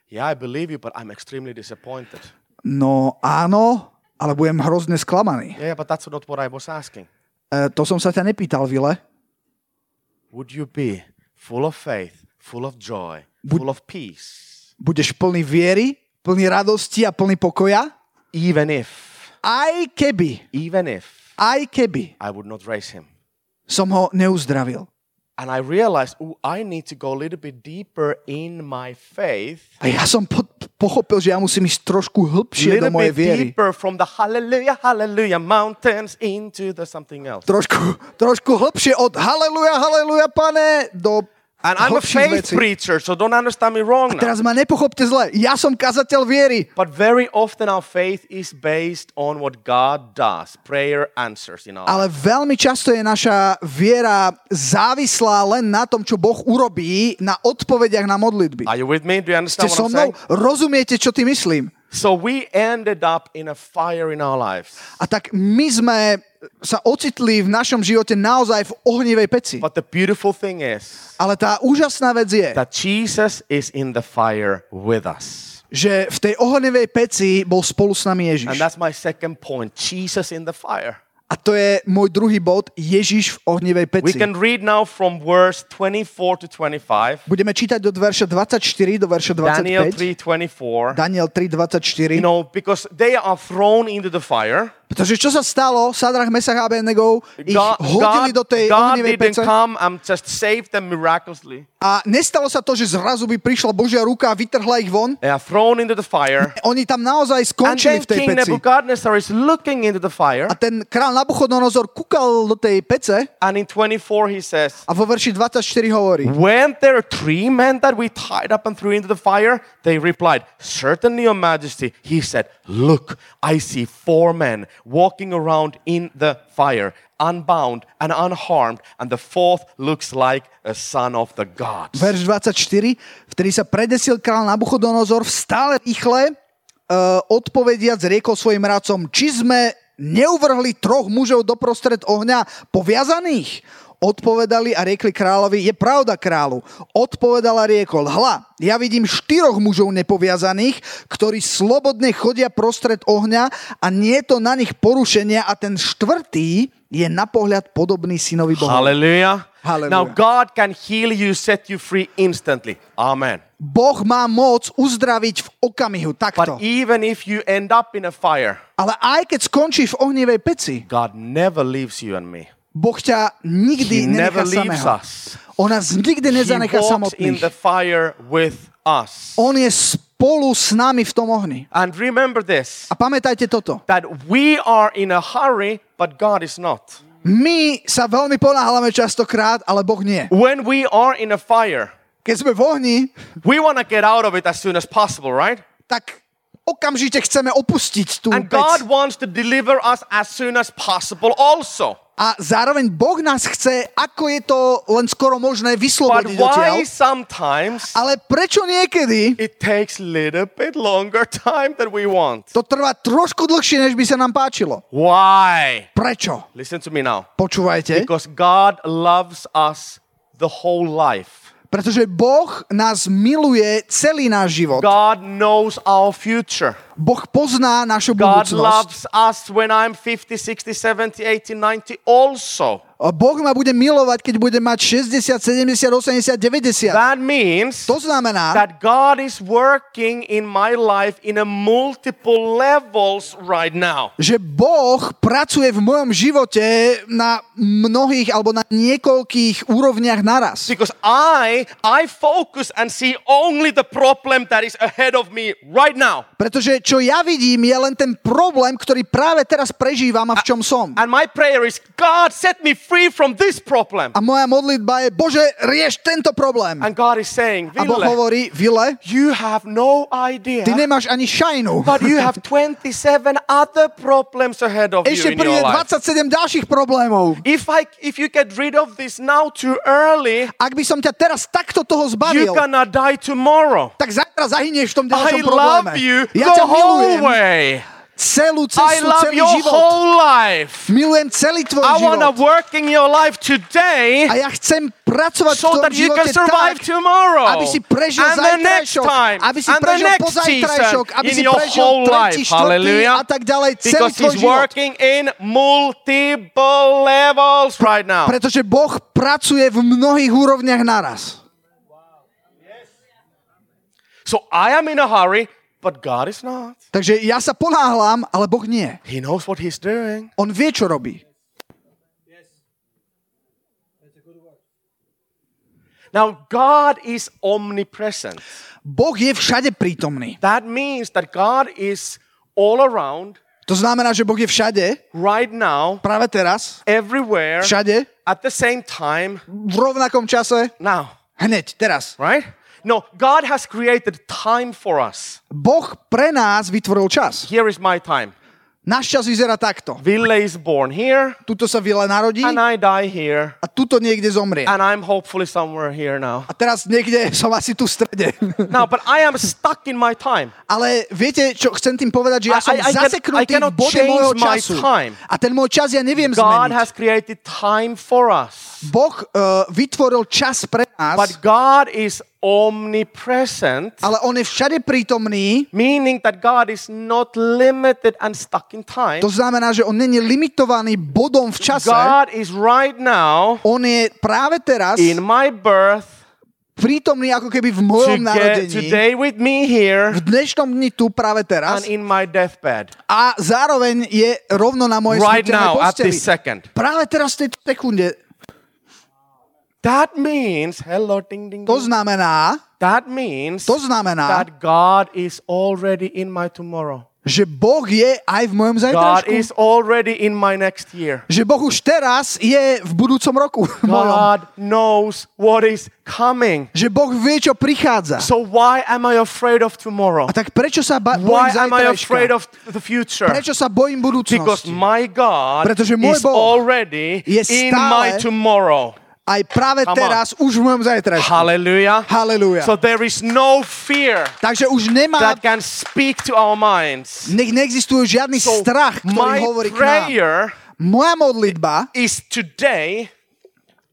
Speaker 2: Yeah, I believe you, but I'm extremely disappointed.
Speaker 3: No áno, ale budem hrozne sklamaný.
Speaker 2: Yeah, but that's not what I was asking.
Speaker 3: E, to som sa ťa nepýtal, Vile.
Speaker 2: Would you be full of faith, full of joy, full of peace,
Speaker 3: Budeš plný viery, plný radosti a plný pokoja?
Speaker 2: even if,
Speaker 3: Aj keby,
Speaker 2: even if
Speaker 3: aj keby
Speaker 2: I would not raise him?
Speaker 3: som ho neuzdravil.
Speaker 2: And I realized, oh, I need to go a little bit deeper in my faith,
Speaker 3: A ja som po- pochopil, že ja musím ísť trošku hlbšie do mojej viery.
Speaker 2: from the hallelujah, hallelujah mountains into the something else.
Speaker 3: Trošku, trošku hlbšie od haleluja, haleluja, pane, do
Speaker 2: And I'm a faith
Speaker 3: vecí.
Speaker 2: preacher, so don't understand me wrong now.
Speaker 3: Teraz ma nepochopte zle. Ja som kazateľ viery.
Speaker 2: But very often our faith is based on what God does, prayer answers in our life.
Speaker 3: Ale veľmi často je naša viera závislá len na tom, čo Boh urobí na odpovediach na modlitby.
Speaker 2: Are you with me? Do you
Speaker 3: Ste
Speaker 2: understand
Speaker 3: so
Speaker 2: what I'm saying?
Speaker 3: Rozumiete, čo ty myslím?
Speaker 2: So we ended up in a fire in our lives.
Speaker 3: A tak my sme sa ocitli v našom živote naozaj v ohnivej peci.
Speaker 2: But the beautiful thing is
Speaker 3: Ale tá úžasná vec je,
Speaker 2: that Jesus is in the fire with us.
Speaker 3: že v tej ohnivej peci bol spolu s nami Ježiš.
Speaker 2: And that's my second point Jesus in the fire.
Speaker 3: A to je môj druhý bod, Ježiš v ohnivej
Speaker 2: We
Speaker 3: peci.
Speaker 2: can read now from verse 24 to 25,
Speaker 3: Budeme čítať od verša 24 do verša
Speaker 2: Daniel
Speaker 3: 25.
Speaker 2: 3:24.
Speaker 3: Daniel 3, 24.
Speaker 2: You know, because they are thrown into the fire.
Speaker 3: Pretože čo sa stalo? Sadrach, Mesach a Abednego ich
Speaker 2: God,
Speaker 3: hodili do tej
Speaker 2: God
Speaker 3: ohnivej pece
Speaker 2: come and just save them miraculously.
Speaker 3: a nestalo sa to, že zrazu by prišla Božia ruka a vytrhla ich von.
Speaker 2: They are thrown into the fire.
Speaker 3: Oni tam naozaj skončili v tej
Speaker 2: King
Speaker 3: peci.
Speaker 2: Nebuchadnezzar is looking into the fire.
Speaker 3: A ten král Nabuchodonozor kúkal do tej pece
Speaker 2: And in 24 he says,
Speaker 3: a vo verši 24 hovorí
Speaker 2: Weren't there three men that we tied up and threw into the fire? They replied, Certainly, Your Majesty. He said, Look, I see four men walking around in the fire, unbound and unharmed, and the fourth looks like a son of the gods.
Speaker 3: Verš 24, vtedy sa predesil král Nabuchodonozor vstále rýchle, uh, odpovediac riekol svojim radcom, či sme neuvrhli troch mužov doprostred ohňa poviazaných? Odpovedali a riekli kráľovi, je pravda kráľu. Odpovedal a riekol, hla, ja vidím štyroch mužov nepoviazaných, ktorí slobodne chodia prostred ohňa a nie je to na nich porušenia a ten štvrtý je na pohľad podobný synovi Boha.
Speaker 2: Hallelujah.
Speaker 3: Hallelujah.
Speaker 2: Now, God can heal you, set you free instantly. Amen.
Speaker 3: Boh má moc uzdraviť v okamihu, takto.
Speaker 2: But even if you end up in a fire,
Speaker 3: Ale aj keď skončíš v ohnivej peci,
Speaker 2: God never leaves you and me.
Speaker 3: Boh ťa nikdy
Speaker 2: He never leaves
Speaker 3: samého.
Speaker 2: us.
Speaker 3: On nás nikdy nezanechá
Speaker 2: walks in
Speaker 3: samotných.
Speaker 2: the fire with us.
Speaker 3: On je spolu s nami v tom ohni.
Speaker 2: And remember this
Speaker 3: A pamätajte toto.
Speaker 2: that we are in a hurry, but God is not.
Speaker 3: My sa veľmi ponáhľame častokrát, ale Boh nie.
Speaker 2: When we are in a fire,
Speaker 3: Keď sme v ohni,
Speaker 2: we want to get out of it as soon as possible, right?
Speaker 3: tak okamžite chceme opustiť tú
Speaker 2: And
Speaker 3: pec.
Speaker 2: God wants to deliver us as soon as possible also.
Speaker 3: A zároveň Boh nás chce, ako je to len skoro možné, vyslobodiť odtiaľ. Ale prečo niekedy
Speaker 2: it takes little bit longer time than we want?
Speaker 3: to trvá trošku dlhšie, než by sa nám páčilo?
Speaker 2: Why?
Speaker 3: Prečo?
Speaker 2: Listen to me now.
Speaker 3: Počúvajte.
Speaker 2: Because God loves us the whole life.
Speaker 3: Pretože Boh nás miluje celý náš život.
Speaker 2: God knows our future.
Speaker 3: Boh pozná našu
Speaker 2: God
Speaker 3: budúcnosť.
Speaker 2: loves us when I'm 50, 60, 70, 80, 90 also.
Speaker 3: Boh ma bude milovať, keď bude mať 60, 70, 80, 90.
Speaker 2: That means
Speaker 3: To znamená,
Speaker 2: that God is working in my life in a multiple levels right now.
Speaker 3: že Boh pracuje v mojom živote na mnohých alebo na niekoľkých úrovniach naraz.
Speaker 2: Because I I focus and see only the problem that is ahead of me right now.
Speaker 3: Pretože čo ja vidím, je len ten problém, ktorý práve teraz prežívam a v čom som.
Speaker 2: And my prayer is God set me free from this problem.
Speaker 3: A moja modlitba je, Bože, rieš tento problém.
Speaker 2: And God is saying,
Speaker 3: A Boh hovorí, Vile,
Speaker 2: you have no idea.
Speaker 3: ty nemáš ani šajnu.
Speaker 2: But you have 27 other problems ahead of you
Speaker 3: Ešte
Speaker 2: in your
Speaker 3: príde
Speaker 2: life.
Speaker 3: 27 ďalších problémov.
Speaker 2: If I if you get rid of this now too early,
Speaker 3: Ak by som ťa teraz takto toho
Speaker 2: you're
Speaker 3: zbavil,
Speaker 2: gonna die tomorrow.
Speaker 3: tak zajtra zahynieš v tom
Speaker 2: I
Speaker 3: ďalšom
Speaker 2: love
Speaker 3: probléme.
Speaker 2: you
Speaker 3: Ja ťa milujem
Speaker 2: way.
Speaker 3: celú
Speaker 2: I
Speaker 3: cestu,
Speaker 2: love
Speaker 3: celý
Speaker 2: your
Speaker 3: život.
Speaker 2: whole life.
Speaker 3: Milujem celý tvoj
Speaker 2: I
Speaker 3: život.
Speaker 2: work in your life today
Speaker 3: A ja chcem pracovať v
Speaker 2: so
Speaker 3: tvojom
Speaker 2: that you
Speaker 3: živote tak,
Speaker 2: tomorrow.
Speaker 3: aby si prežil
Speaker 2: and
Speaker 3: zajtrajšok,
Speaker 2: time.
Speaker 3: aby si prežil pozajtrajšok, aby si prežil tretí, štvrtý a tak ďalej, celý
Speaker 2: Because
Speaker 3: tvoj život.
Speaker 2: working in multiple levels right now.
Speaker 3: Pretože Boh pracuje v mnohých úrovniach naraz.
Speaker 2: So I am in a hurry, but God is not.
Speaker 3: Takže ja sa ponáhľam, ale Boh nie.
Speaker 2: He knows what he's doing.
Speaker 3: On vie, čo robí.
Speaker 2: Now, God is omnipresent.
Speaker 3: Boh je všade prítomný.
Speaker 2: That means that God is all around,
Speaker 3: To znamená, že Boh je všade,
Speaker 2: right now,
Speaker 3: práve teraz,
Speaker 2: everywhere,
Speaker 3: všade,
Speaker 2: at the same time,
Speaker 3: v rovnakom čase,
Speaker 2: now,
Speaker 3: hneď, teraz.
Speaker 2: right? No, God has created time for us.
Speaker 3: Boh pre nás vytvoril čas.
Speaker 2: Here is my time.
Speaker 3: Náš čas vyzerá takto.
Speaker 2: Ville is born here,
Speaker 3: Tuto sa Vile narodí
Speaker 2: and I die here,
Speaker 3: a tuto niekde zomrie.
Speaker 2: and I'm hopefully somewhere here now.
Speaker 3: A teraz niekde som asi tu v strede.
Speaker 2: Now, but I am stuck in my time.
Speaker 3: Ale viete, čo chcem tým povedať, že ja som
Speaker 2: I- I can- I
Speaker 3: zaseknutý v bode môjho času.
Speaker 2: time.
Speaker 3: A ten môj čas ja neviem
Speaker 2: God
Speaker 3: zmeniť.
Speaker 2: has created time for us.
Speaker 3: Boh uh, vytvoril čas pre nás,
Speaker 2: But God is omnipresent,
Speaker 3: ale on je všade prítomný.
Speaker 2: meaning that God is not limited and stuck in time.
Speaker 3: To znamená, že on není limitovaný bodom v čase.
Speaker 2: God is right now
Speaker 3: On je práve teraz
Speaker 2: in my birth
Speaker 3: prítomný ako keby v mojom narodení.
Speaker 2: today with me here
Speaker 3: V dnešnom dni tu práve teraz.
Speaker 2: and in my deathbed.
Speaker 3: A zároveň je rovno na mojej
Speaker 2: Right
Speaker 3: smrteľnej
Speaker 2: now, at
Speaker 3: posteli.
Speaker 2: this second.
Speaker 3: Práve teraz v tejto sekunde.
Speaker 2: That means, hello, ding, ding,
Speaker 3: To znamená,
Speaker 2: That means
Speaker 3: to znamená,
Speaker 2: that God is already in my tomorrow.
Speaker 3: že Boh je aj v mojom
Speaker 2: God
Speaker 3: zajtražku.
Speaker 2: is already in my next year.
Speaker 3: Že Boh už teraz je v budúcom roku.
Speaker 2: God knows what is coming.
Speaker 3: Že Boh vie, čo prichádza.
Speaker 2: So why am I afraid of tomorrow?
Speaker 3: A tak prečo sa ba-
Speaker 2: Why
Speaker 3: bojím
Speaker 2: am I afraid
Speaker 3: zajtrajška?
Speaker 2: of the future?
Speaker 3: Prečo sa bojím
Speaker 2: Because
Speaker 3: budúcnosti?
Speaker 2: my God
Speaker 3: Pretože môj
Speaker 2: is
Speaker 3: Boh
Speaker 2: already
Speaker 3: je
Speaker 2: in
Speaker 3: stále-
Speaker 2: my tomorrow.
Speaker 3: Aj práve
Speaker 2: Come on.
Speaker 3: teraz, už v mojom zajtrajšku.
Speaker 2: Hallelujah.
Speaker 3: Halelujá.
Speaker 2: So there is no fear
Speaker 3: Takže už nemá,
Speaker 2: that can speak to our minds.
Speaker 3: nech neexistuje žiadny
Speaker 2: So
Speaker 3: strach, ktorý hovorí k nám. Moja modlitba
Speaker 2: is today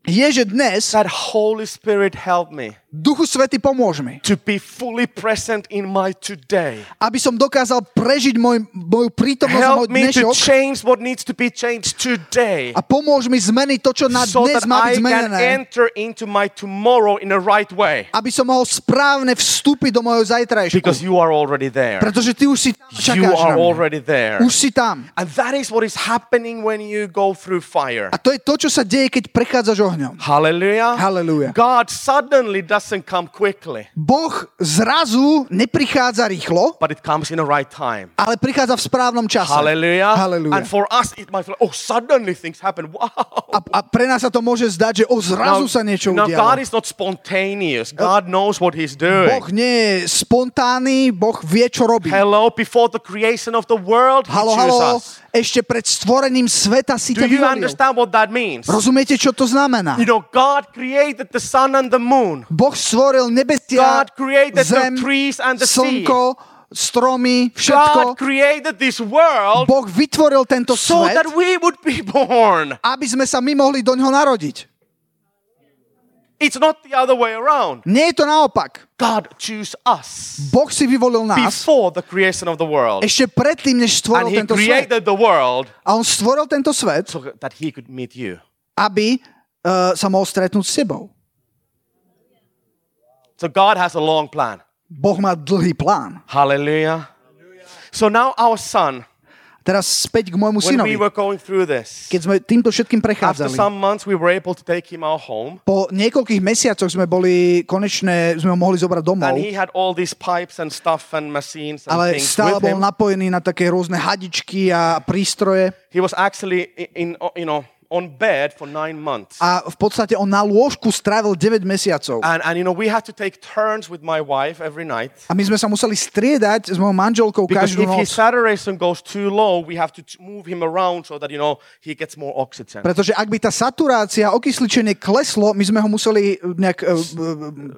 Speaker 3: je, že dnes
Speaker 2: that Holy Spirit help me
Speaker 3: Duchu Svety pomôž mi,
Speaker 2: to be fully present in my today.
Speaker 3: aby som dokázal prežiť môj, moju prítomnosť a môj
Speaker 2: Help me to
Speaker 3: dnešok
Speaker 2: change what needs to be changed today.
Speaker 3: a pomôž mi zmeniť to, čo na
Speaker 2: So
Speaker 3: dnes má byť
Speaker 2: I can
Speaker 3: zmenené.
Speaker 2: enter into my tomorrow in the right way.
Speaker 3: Aby som mohol správne vstúpiť do mojho zajtrajšku.
Speaker 2: Because you are already there.
Speaker 3: Pretože ty už si tam,
Speaker 2: You are already there.
Speaker 3: Už si tam.
Speaker 2: And that is what is happening when you go through fire.
Speaker 3: A to je to, čo sa deje, keď prechádzaš ohňom.
Speaker 2: Hallelujah.
Speaker 3: Hallelujah.
Speaker 2: God suddenly doesn't come quickly,
Speaker 3: Boh zrazu neprichádza rýchlo,
Speaker 2: but it comes in the right time.
Speaker 3: ale prichádza v správnom čase.
Speaker 2: Hallelujah.
Speaker 3: Hallelujah.
Speaker 2: And for us, it might feel, oh, suddenly things happen. Wow.
Speaker 3: A, a pre nás sa to môže zdať, že o zrazu sa niečo
Speaker 2: now God
Speaker 3: udialo.
Speaker 2: is not spontaneous. God knows what He's doing.
Speaker 3: Boh nie je spontánny, Boh vie, čo robí.
Speaker 2: Hello, before the creation of the world, He
Speaker 3: Halo,
Speaker 2: chose
Speaker 3: halo,
Speaker 2: us.
Speaker 3: ešte pred stvorením sveta si
Speaker 2: Do
Speaker 3: ťa
Speaker 2: you understand what that means?
Speaker 3: Rozumiete, čo to znamená?
Speaker 2: You know, God created the sun and the moon.
Speaker 3: Boh stvoril nebesia,
Speaker 2: God created
Speaker 3: zem,
Speaker 2: the trees and the sea.
Speaker 3: slnko, stromy, všetko.
Speaker 2: God created this world
Speaker 3: Boh vytvoril tento
Speaker 2: so
Speaker 3: svet,
Speaker 2: that we would be born.
Speaker 3: aby sme sa my mohli do ňoho narodiť.
Speaker 2: It's not the other way around.
Speaker 3: Nie je to naopak.
Speaker 2: God chose us
Speaker 3: Boh si vyvolil nás
Speaker 2: before the creation of the world.
Speaker 3: ešte predtým, než
Speaker 2: And
Speaker 3: stvoril
Speaker 2: He
Speaker 3: tento svet.
Speaker 2: created the world
Speaker 3: A on stvoril tento svet,
Speaker 2: so that He could meet you.
Speaker 3: aby uh, sa mohol stretnúť s tebou.
Speaker 2: So God has a long plan.
Speaker 3: Boh má dlhý plán.
Speaker 2: Hallelujah. So now our son,
Speaker 3: Teraz späť k môjmu
Speaker 2: when
Speaker 3: synovi.
Speaker 2: we were going through this,
Speaker 3: Keď sme týmto všetkým
Speaker 2: after
Speaker 3: prechádzali,
Speaker 2: some months we were able to take him our home.
Speaker 3: po niekoľkých mesiacoch sme boli konečne, sme ho mohli zobrať domov,
Speaker 2: And he had all these pipes and stuff and machines and
Speaker 3: ale
Speaker 2: things
Speaker 3: stále bol napojený na také rôzne hadičky a prístroje
Speaker 2: He was actually in you know on bed for nine months.
Speaker 3: a v podstate on na lôžku strávil 9 mesiacov.
Speaker 2: And, and you know we had to take turns with my wife every night
Speaker 3: A my sme sa museli striedať s mojou manželkou
Speaker 2: because
Speaker 3: každú
Speaker 2: if his saturation goes too low, we have to move him around so that you know he gets more oxygen.
Speaker 3: Pretože ak by tá saturácia, okysličenie kleslo, my sme ho museli nejak uh,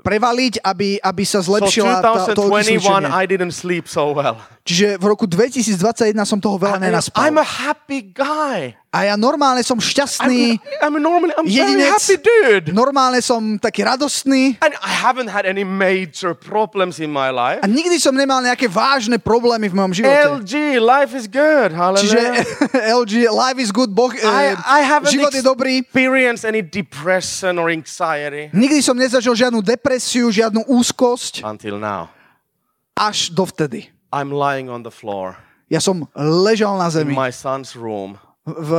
Speaker 3: prevaliť, aby, aby sa
Speaker 2: So
Speaker 3: zlepšila tá, to
Speaker 2: 2021,
Speaker 3: okysličenie.
Speaker 2: I didn't sleep so well.
Speaker 3: Čiže v roku 2021 som toho veľa nenaspal.
Speaker 2: I'm a happy guy.
Speaker 3: A ja normálne som
Speaker 2: I'm,
Speaker 3: šťastný,
Speaker 2: I'm normally I'm very
Speaker 3: jedinec,
Speaker 2: happy dude.
Speaker 3: normálne som taký radostný
Speaker 2: And I haven't had any major problems in my life.
Speaker 3: a nikdy som nemal nejaké vážne problémy v mojom živote.
Speaker 2: LG, life is good.
Speaker 3: Čiže
Speaker 2: Hallelujah.
Speaker 3: LG, life is good, boh,
Speaker 2: I,
Speaker 3: eh,
Speaker 2: I haven't
Speaker 3: život je dobrý.
Speaker 2: experienced any depression or anxiety
Speaker 3: Nikdy som nezažil žiadnu depresiu, žiadnu úzkosť,
Speaker 2: until now.
Speaker 3: až dovtedy.
Speaker 2: I'm lying on the floor
Speaker 3: Ja som ležal na
Speaker 2: in
Speaker 3: zemi
Speaker 2: my son's room
Speaker 3: v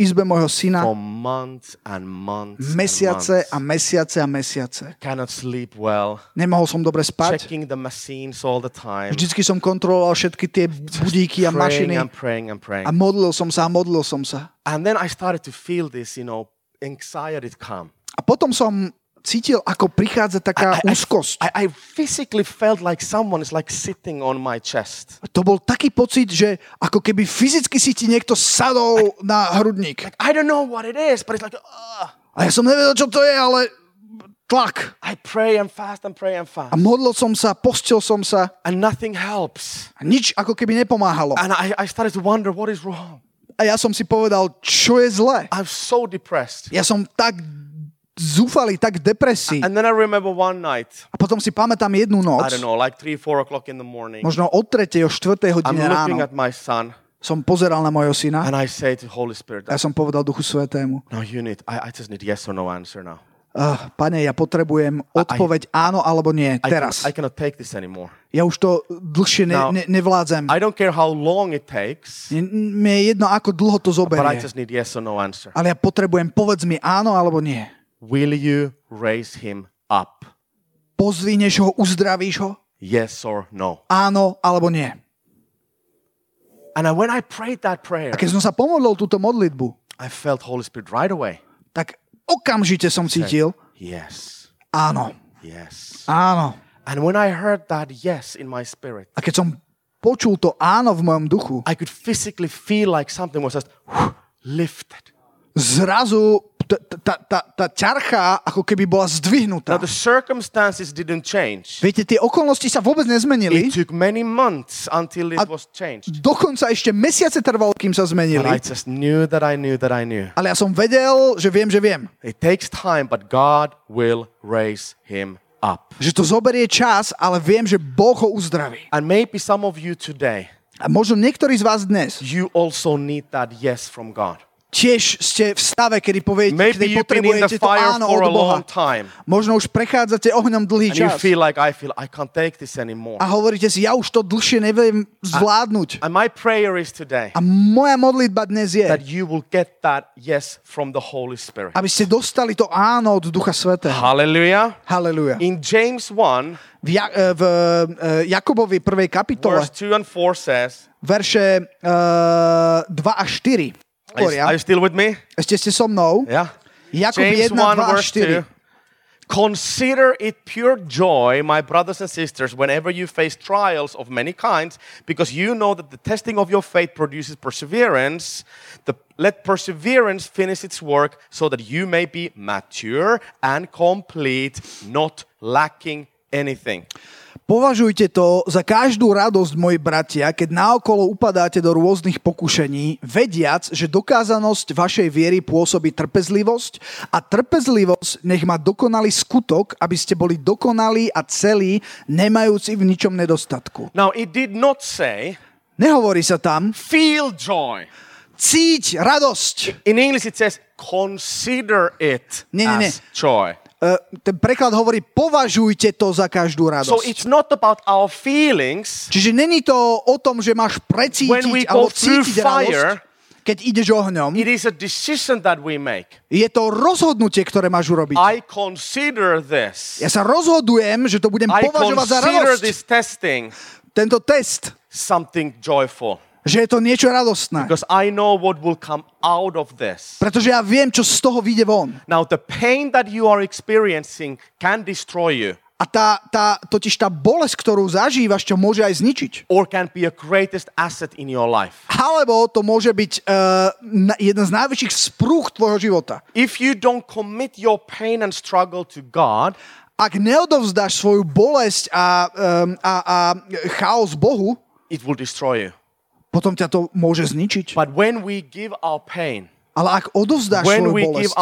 Speaker 3: izbe môjho syna
Speaker 2: for months and months. and
Speaker 3: mesiace
Speaker 2: months.
Speaker 3: a mesiace a mesiace.
Speaker 2: Cannot sleep well.
Speaker 3: Nemohol som dobre spať.
Speaker 2: Checking the machines all the time.
Speaker 3: Vždycky som kontroloval všetky tie budíky a mašiny
Speaker 2: and praying and praying.
Speaker 3: a modlil som sa a modlil som sa.
Speaker 2: And then I started to feel this, you know, anxiety come.
Speaker 3: A potom som cítil, ako prichádza taká
Speaker 2: I,
Speaker 3: úzkosť.
Speaker 2: I, I physically felt like someone is like sitting on my chest.
Speaker 3: To bol taký pocit, že ako keby fyzicky si ti niekto sadol na hrudník.
Speaker 2: I don't know what it is, but it's like, uh,
Speaker 3: A ja som nevedel, čo to je, ale tlak.
Speaker 2: I pray and fast and pray and
Speaker 3: A
Speaker 2: fast.
Speaker 3: modlil som sa, postil som sa
Speaker 2: And nothing helps.
Speaker 3: a nič ako keby nepomáhalo.
Speaker 2: And I, I started to wonder what is wrong.
Speaker 3: A ja som si povedal, čo je zle.
Speaker 2: I'm so depressed.
Speaker 3: Ja som tak zúfalý, tak v depresii.
Speaker 2: And then I remember one night,
Speaker 3: A potom si pamätám jednu
Speaker 2: I
Speaker 3: noc,
Speaker 2: don't know, like three, four o'clock in the morning.
Speaker 3: možno o 3. o 4.
Speaker 2: I'm
Speaker 3: hodine
Speaker 2: looking
Speaker 3: ráno,
Speaker 2: at my son
Speaker 3: som pozeral na mojho syna
Speaker 2: and I say to Holy Spirit,
Speaker 3: ja som povedal Duchu Svetému,
Speaker 2: no, you need, I, I just need yes or no answer now.
Speaker 3: uh, pane, ja potrebujem odpoveď áno alebo nie,
Speaker 2: I, can,
Speaker 3: teraz.
Speaker 2: I cannot take this anymore.
Speaker 3: Ja už to dlhšie ne,
Speaker 2: Now,
Speaker 3: ne, nevládzem.
Speaker 2: I don't care how long it takes,
Speaker 3: Mne je jedno, ako dlho to
Speaker 2: but I
Speaker 3: zoberie.
Speaker 2: just need yes or no answer.
Speaker 3: Ale ja potrebujem, povedz mi áno alebo nie.
Speaker 2: Will you raise him up?
Speaker 3: Pozvíneš ho, uzdravíš ho?
Speaker 2: Yes or no?
Speaker 3: Áno alebo nie.
Speaker 2: And when I prayed that prayer,
Speaker 3: A keď som sa pomodlil túto modlitbu,
Speaker 2: I felt Holy Spirit right away.
Speaker 3: tak okamžite som cítil
Speaker 2: Yes,
Speaker 3: áno,
Speaker 2: yes.
Speaker 3: áno.
Speaker 2: And when I heard that yes in my spirit,
Speaker 3: A keď som počul to áno v mojom duchu,
Speaker 2: I could physically feel like something was just lifted.
Speaker 3: zrazu tá, tá, tá ťarcha ako keby bola
Speaker 2: Now
Speaker 3: zdvihnutá.
Speaker 2: the circumstances didn't change.
Speaker 3: Viete, tie okolnosti sa vôbec nezmenili.
Speaker 2: It took many months until it was changed.
Speaker 3: Dokonca ešte mesiace trvalo, kým sa
Speaker 2: But I
Speaker 3: zmenili.
Speaker 2: just knew that I knew that I knew.
Speaker 3: Ale ja som vedel, že viem, že viem.
Speaker 2: It takes time, but God will raise him up.
Speaker 3: Že to zoberie čas, ale viem, že Boh ho uzdraví.
Speaker 2: And maybe some of you today,
Speaker 3: A možno niektorí z vás dnes
Speaker 2: you also need that yes from God.
Speaker 3: Tiež ste v stave, kedy poviete,
Speaker 2: Maybe
Speaker 3: kedy potrebujete to áno
Speaker 2: for
Speaker 3: od
Speaker 2: a
Speaker 3: Boha.
Speaker 2: time.
Speaker 3: Možno už prechádzate ohňom dlhý
Speaker 2: And you
Speaker 3: čas
Speaker 2: feel like I feel I can't take this anymore.
Speaker 3: a hovoríte si, ja už to dlhšie neviem zvládnuť.
Speaker 2: And my prayer is today
Speaker 3: A moja modlitba dnes je,
Speaker 2: that you will get that yes from the Holy Spirit.
Speaker 3: aby ste dostali to áno od Ducha Svetého.
Speaker 2: Hallelujah.
Speaker 3: Halleluja.
Speaker 2: In James 1,
Speaker 3: V, ja, e, v e, Jakobovi prvej kapitole,
Speaker 2: verse 2 and 4 says,
Speaker 3: verše uh, 2 a 4.
Speaker 2: Are you, are you still with me?
Speaker 3: ešte ste so mnou.
Speaker 2: Yeah.
Speaker 3: Jakub
Speaker 2: James
Speaker 3: 1,
Speaker 2: 1,
Speaker 3: 2 a
Speaker 2: verse 2.
Speaker 3: 4.
Speaker 2: Consider it pure joy, my brothers and sisters, whenever you face trials of many kinds, because you know that the testing of your faith produces perseverance. The, let perseverance finish its work so that you may be mature and complete, not lacking anything.
Speaker 3: Považujte to za každú radosť, moji bratia, keď naokolo upadáte do rôznych pokušení, vediac, že dokázanosť vašej viery pôsobí trpezlivosť a trpezlivosť nech má dokonalý skutok, aby ste boli dokonalí a celí, nemajúci v ničom nedostatku.
Speaker 2: Now, it did not say,
Speaker 3: Nehovorí sa tam,
Speaker 2: feel joy.
Speaker 3: cíť radosť.
Speaker 2: In English, it says, consider it
Speaker 3: Nie, nie, nie.
Speaker 2: as joy.
Speaker 3: Uh, ten preklad hovorí, považujte to za každú
Speaker 2: So
Speaker 3: radosť.
Speaker 2: it's not about our feelings.
Speaker 3: Čiže není to o tom, že máš precítiť alebo cítiť
Speaker 2: fire,
Speaker 3: radosť, keď ideš ohňom.
Speaker 2: It is a decision that we make.
Speaker 3: Je to rozhodnutie, ktoré máš urobiť.
Speaker 2: I consider this.
Speaker 3: Ja sa rozhodujem, že to budem
Speaker 2: I
Speaker 3: považovať za radosť.
Speaker 2: this testing
Speaker 3: Tento test,
Speaker 2: something joyful
Speaker 3: že je to niečo radostné.
Speaker 2: because I know what will come out of this.
Speaker 3: Pretože ja viem, čo z toho vyjde von.
Speaker 2: Now, the pain that you are experiencing can destroy you
Speaker 3: A tá, tá, totiž tá bolesť, ktorú zažívaš, čo môže aj zničiť.
Speaker 2: or can be a greatest asset in your life.
Speaker 3: Alebo to môže byť uh, jeden z najväčších sprúh tvojho života.
Speaker 2: If you don't commit your pain and struggle to God,
Speaker 3: Ak neodovzdáš svoju bolesť a, um, a, a chaos Bohu,
Speaker 2: it will destroy you.
Speaker 3: Potom ťa to môže zničiť.
Speaker 2: But when we give our pain,
Speaker 3: Ale ak odovzdáš
Speaker 2: when
Speaker 3: svoju bolesť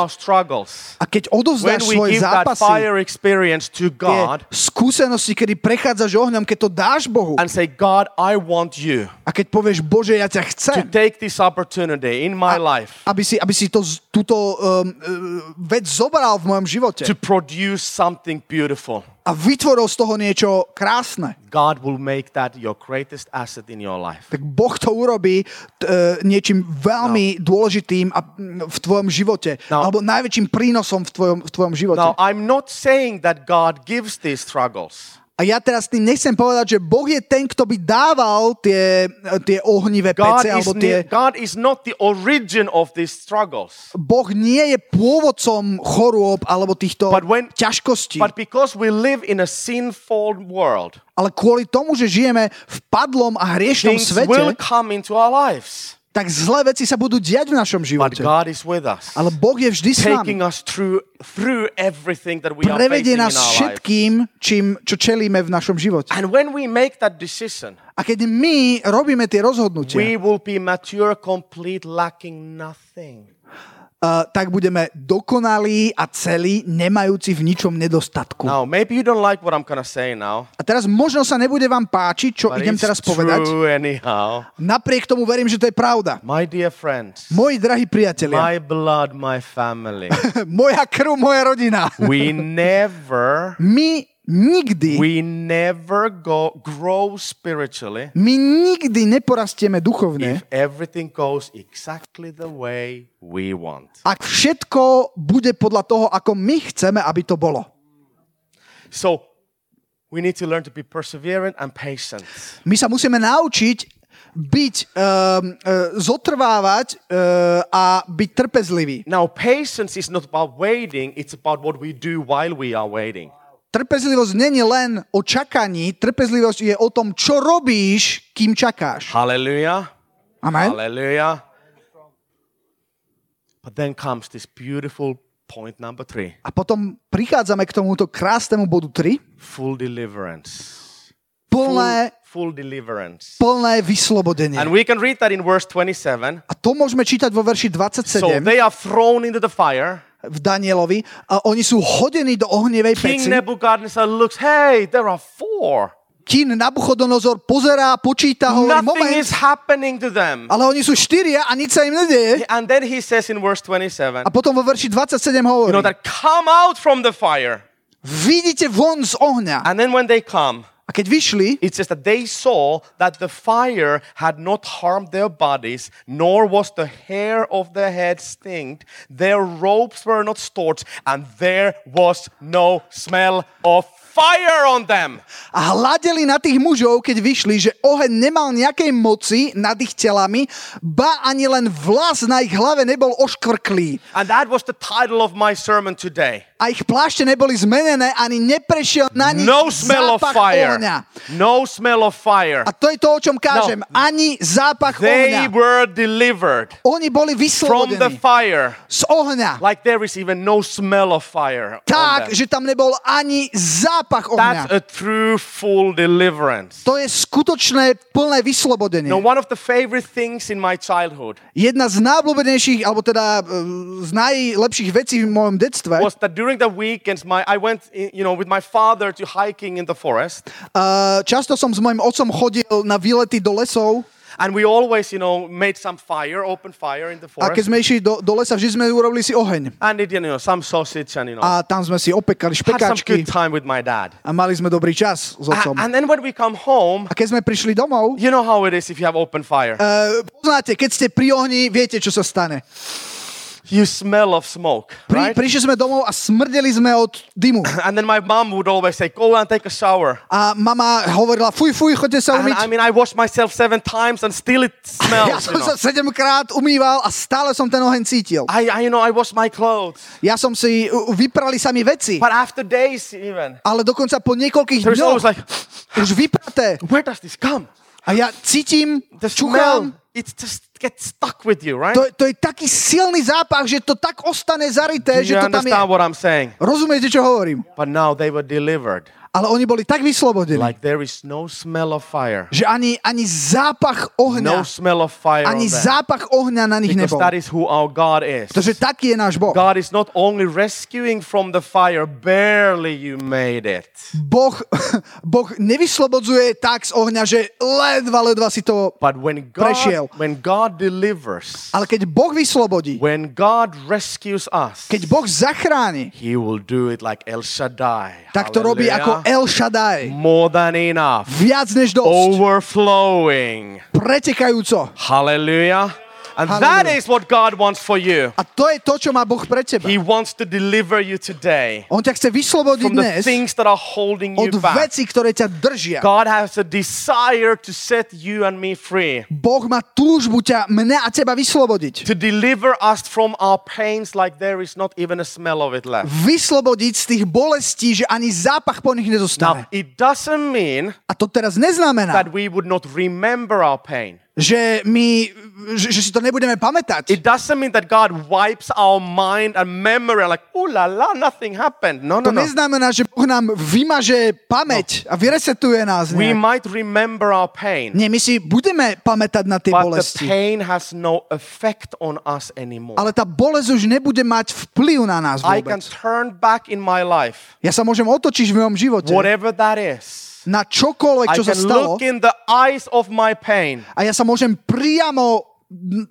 Speaker 3: a keď odovzdáš svoje zápasy,
Speaker 2: to
Speaker 3: tie
Speaker 2: God
Speaker 3: skúsenosti, kedy prechádzaš ohňom, keď to dáš Bohu
Speaker 2: and say, God, I want you
Speaker 3: a keď povieš, Bože, ja ťa
Speaker 2: to
Speaker 3: chcem,
Speaker 2: take this opportunity in my life
Speaker 3: aby si, aby si to, túto um, uh, vec zobral v mojom živote
Speaker 2: to produce something beautiful.
Speaker 3: A vytvoril z toho niečo krásne.
Speaker 2: God will make that your greatest asset in your life.
Speaker 3: Tak Boh to urobí uh, niečím veľmi dôležitým a, v tvojom živote.
Speaker 2: No.
Speaker 3: Alebo najväčším prínosom v tvojom, v tvojom živote.
Speaker 2: Now, I'm not saying that God gives these struggles.
Speaker 3: A ja teraz tým nechcem povedať, že Boh je ten, kto by dával tie, tie ohnivé
Speaker 2: God
Speaker 3: pece,
Speaker 2: is,
Speaker 3: alebo tie...
Speaker 2: God is not the origin of these struggles.
Speaker 3: Boh nie je pôvodcom chorôb alebo týchto
Speaker 2: But when-
Speaker 3: ťažkostí.
Speaker 2: But because we live in a sinful world,
Speaker 3: Ale kvôli tomu, že žijeme v padlom a hriešnom svete,
Speaker 2: will come into our lives.
Speaker 3: Tak zlé veci sa budú diať v našom
Speaker 2: But
Speaker 3: živote.
Speaker 2: God is with us,
Speaker 3: Ale Boh je vždy s nami.
Speaker 2: us through through everything that we
Speaker 3: Prevedie nás všetkým, čím, čo čelíme v našom živote.
Speaker 2: And when we make that decision,
Speaker 3: A keď my robíme tie rozhodnutia,
Speaker 2: we will be mature, complete, lacking nothing.
Speaker 3: Uh, tak budeme dokonalí a celí, nemajúci v ničom nedostatku.
Speaker 2: Now, maybe you don't like what I'm gonna say now,
Speaker 3: A teraz možno sa nebude vám páčiť, čo idem teraz povedať.
Speaker 2: anyhow.
Speaker 3: Napriek tomu verím, že to je pravda.
Speaker 2: My dear friends,
Speaker 3: Moji drahí priatelia,
Speaker 2: my blood, my family,
Speaker 3: moja krv, moja rodina.
Speaker 2: we never,
Speaker 3: My nikdy,
Speaker 2: we never go grow spiritually
Speaker 3: my nikdy neporastieme duchovne,
Speaker 2: if everything goes exactly the way we want.
Speaker 3: ak všetko bude podľa toho, ako my chceme, aby to bolo.
Speaker 2: So we need to learn to be perseverant and patient.
Speaker 3: My sa musíme naučiť byť, um, uh, zotrvávať uh, a byť trpezlivý.
Speaker 2: Now, patience is not about waiting, it's about what we do while we are waiting.
Speaker 3: Trpezlivosť není len o čakaní, trpezlivosť je o tom, čo robíš, kým čakáš.
Speaker 2: Hallelujah.
Speaker 3: Amen.
Speaker 2: Hallelujah. But then comes this beautiful point number three
Speaker 3: A potom prichádzame k tomuto krásnemu bodu 3.
Speaker 2: full deliverance.
Speaker 3: Plné,
Speaker 2: full deliverance.
Speaker 3: plné vyslobodenie.
Speaker 2: And we can read that in verse 27.
Speaker 3: A to môžeme čítať vo verši
Speaker 2: So
Speaker 3: 27
Speaker 2: they are thrown into the fire.
Speaker 3: V Danielovi. A oni sú hodení do ohnevej
Speaker 2: King
Speaker 3: peci.
Speaker 2: Nebuchadnezzar looks, hey, there are four.
Speaker 3: kým Nabuchodonozor pozerá, počíta, hovorí,
Speaker 2: Nothing
Speaker 3: moment,
Speaker 2: is happening to them.
Speaker 3: ale oni sú štyria a nič sa im nedeje.
Speaker 2: And then he says in verse 27,
Speaker 3: A potom vo verši 27
Speaker 2: you
Speaker 3: hovorí,
Speaker 2: know, that come out from the fire.
Speaker 3: vidíte von z ohňa.
Speaker 2: And then when they come,
Speaker 3: A keď vyšli,
Speaker 2: it says that they saw that the fire had not harmed their bodies, nor was the hair of their head stinged. Their robes were not scorched, and there was no smell of fire on them.
Speaker 3: a hľadeli na tých mužov, keď vyšli, že oheň nemal nejakej moci nad ich telami, ba ani len vlas na ich hlave nebol oškvrklý.
Speaker 2: And that was the title of my sermon today.
Speaker 3: A ich plášte neboli zmenené, ani neprešiel na nich
Speaker 2: No smell of
Speaker 3: zápach
Speaker 2: fire.
Speaker 3: ohňa.
Speaker 2: No smell of fire.
Speaker 3: A to je to, o čom kážem. Ani zápach
Speaker 2: They
Speaker 3: ohňa.
Speaker 2: were delivered
Speaker 3: Oni boli
Speaker 2: from the fire.
Speaker 3: z ohňa.
Speaker 2: Like there is even no smell of fire. on
Speaker 3: Tak,
Speaker 2: them.
Speaker 3: že tam nebol ani zápach
Speaker 2: That's
Speaker 3: ohňa.
Speaker 2: a true full deliverance.
Speaker 3: To je skutočné plné vyslobodenie.
Speaker 2: Now, one of the favorite things in my childhood
Speaker 3: Jedna z najobľúbenejších, alebo teda e, z najlepších vecí v mojom detstve,
Speaker 2: was that during the weekends, my I went, you know, with my father to hiking in the forest,
Speaker 3: uh, často som s mojim otcom chodil na výlety do lesov
Speaker 2: and we always, you know, made some fire, open fire in the
Speaker 3: a keď
Speaker 2: forest,
Speaker 3: sme išli do, do lesa, vždy sme urobili si oheň.
Speaker 2: and did, you know, some sausage and you know,
Speaker 3: A tam sme si opekali
Speaker 2: had some good time with my dad.
Speaker 3: a mali sme dobrý čas s otcom.
Speaker 2: and then when we come home,
Speaker 3: A keď sme prišli domov,
Speaker 2: you know how it is if you have open fire.
Speaker 3: uh, poznáte, keď ste pri ohni, viete, čo sa stane.
Speaker 2: You smell of smoke,
Speaker 3: Pri,
Speaker 2: right?
Speaker 3: Prišli sme domov a smrdeli sme od dymu.
Speaker 2: And then my mom would always say, "Go and take a shower."
Speaker 3: A mama hovorila, fuj, fuj, chodte sa
Speaker 2: And
Speaker 3: umyť.
Speaker 2: I mean, I washed myself seven times, and still it
Speaker 3: Ja
Speaker 2: smells.
Speaker 3: som
Speaker 2: You know.
Speaker 3: sa sedemkrát umýval a stále som ten oheň cítil.
Speaker 2: I, I, you know, I washed my clothes,
Speaker 3: Ja som si, vyprali sa mi veci,
Speaker 2: but after days, even
Speaker 3: ale dokonca po niekoľkých dňoch
Speaker 2: like,
Speaker 3: už vypraté.
Speaker 2: where does this come?
Speaker 3: A ja cítim, čuchám,
Speaker 2: smell, it just gets stuck with you, right?
Speaker 3: to, to je taký silný zápach, že to tak ostane zarité,
Speaker 2: Do
Speaker 3: že to tam je.
Speaker 2: what I'm saying?
Speaker 3: Rozumiete, čo hovorím?
Speaker 2: But now they were delivered.
Speaker 3: Ale oni boli tak vyslobodení,
Speaker 2: Like there is no smell of fire,
Speaker 3: že ani, ani zápach
Speaker 2: no
Speaker 3: ohňa,
Speaker 2: smell of fire
Speaker 3: ani zápach ohňa na nich nebol.
Speaker 2: that is who our God is.
Speaker 3: Pretože taký je náš Boh.
Speaker 2: God is not only rescuing from the fire, barely you made it.
Speaker 3: Boh, boh nevyslobodzuje tak z ohňa, že ledva, ledva si to...
Speaker 2: But when
Speaker 3: Prešiel.
Speaker 2: God, when God delivers,
Speaker 3: Ale keď Boh vyslobodí,
Speaker 2: when God rescues us,
Speaker 3: keď Boh zachráni,
Speaker 2: He will do it like El Shaddai.
Speaker 3: tak to robí ako. El Shaddai.
Speaker 2: More than enough.
Speaker 3: Viac než dosť.
Speaker 2: Overflowing.
Speaker 3: Pretekajúco.
Speaker 2: Hallelujah. And that
Speaker 3: Hallelujah.
Speaker 2: is what God wants for you.
Speaker 3: A to je to, čo má Boh pre teba.
Speaker 2: He wants to deliver you today
Speaker 3: On ťa chce vyslobodiť
Speaker 2: from the
Speaker 3: dnes
Speaker 2: things that are holding you back.
Speaker 3: veci, ktoré ťa držia.
Speaker 2: God has a desire to set you and me free,
Speaker 3: Boh má túžbu ťa, mňa a teba vyslobodiť.
Speaker 2: to deliver us from our pains like there is not even a smell of it left.
Speaker 3: Vyslobodiť z tých bolestí, že ani zápach po nich
Speaker 2: Now,
Speaker 3: nezostane.
Speaker 2: it doesn't mean
Speaker 3: A to teraz neznamená,
Speaker 2: that we would not remember our pain.
Speaker 3: Že my, že, že si to nebudeme pamätať.
Speaker 2: It doesn't mean that God wipes our mind and memory like, ooh la la, nothing happened. No,
Speaker 3: To
Speaker 2: no, no.
Speaker 3: neznamená, že Boh nám vymaže pamäť a vyresetuje nás.
Speaker 2: We
Speaker 3: nejak.
Speaker 2: might remember our pain,
Speaker 3: Nie, my si budeme pamätať na tie
Speaker 2: but the
Speaker 3: bolesti.
Speaker 2: pain has no effect on us anymore.
Speaker 3: Ale tá bolesť už nebude mať vplyv na nás
Speaker 2: I can
Speaker 3: vôbec.
Speaker 2: turn back in my life,
Speaker 3: Ja sa môžem otočiť v mojom živote
Speaker 2: whatever that is.
Speaker 3: Na čokoľvek,
Speaker 2: I
Speaker 3: čo sa stalo
Speaker 2: look in the eyes of my pain
Speaker 3: a ja sa môžem priamo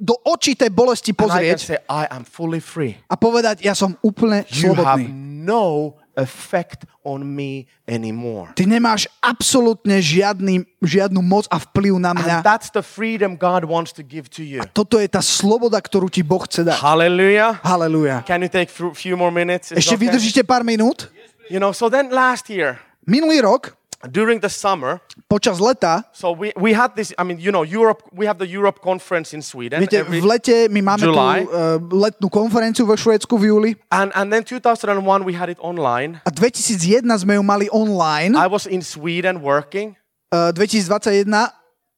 Speaker 3: do očí tej bolesti
Speaker 2: and I can
Speaker 3: pozrieť
Speaker 2: say, I am fully free.
Speaker 3: a povedať, ja som úplne
Speaker 2: You have
Speaker 3: slobodný.
Speaker 2: no effect on me anymore.
Speaker 3: Ty nemáš absolútne žiadny, žiadnu moc a vplyv na mňa.
Speaker 2: And that's the freedom God wants to give to you.
Speaker 3: Toto je tá sloboda, ktorú ti Boh chce dať.
Speaker 2: Hallelujah.
Speaker 3: Halelujá.
Speaker 2: Can you take a few more minutes?
Speaker 3: Ešte
Speaker 2: okay?
Speaker 3: vydržíte pár minút?
Speaker 2: You know, so then last year,
Speaker 3: Minulý rok,
Speaker 2: during the summer,
Speaker 3: počas leta,
Speaker 2: so we, we had this, I mean, you know, Europe, we have the Europe conference in Sweden.
Speaker 3: viete, v lete my máme tú
Speaker 2: July.
Speaker 3: uh, letnú konferenciu vo Švédsku v júli
Speaker 2: and, and then 2001, we had it online.
Speaker 3: a 2001 sme ju mali online.
Speaker 2: I was in Sweden working,
Speaker 3: Uh, 2021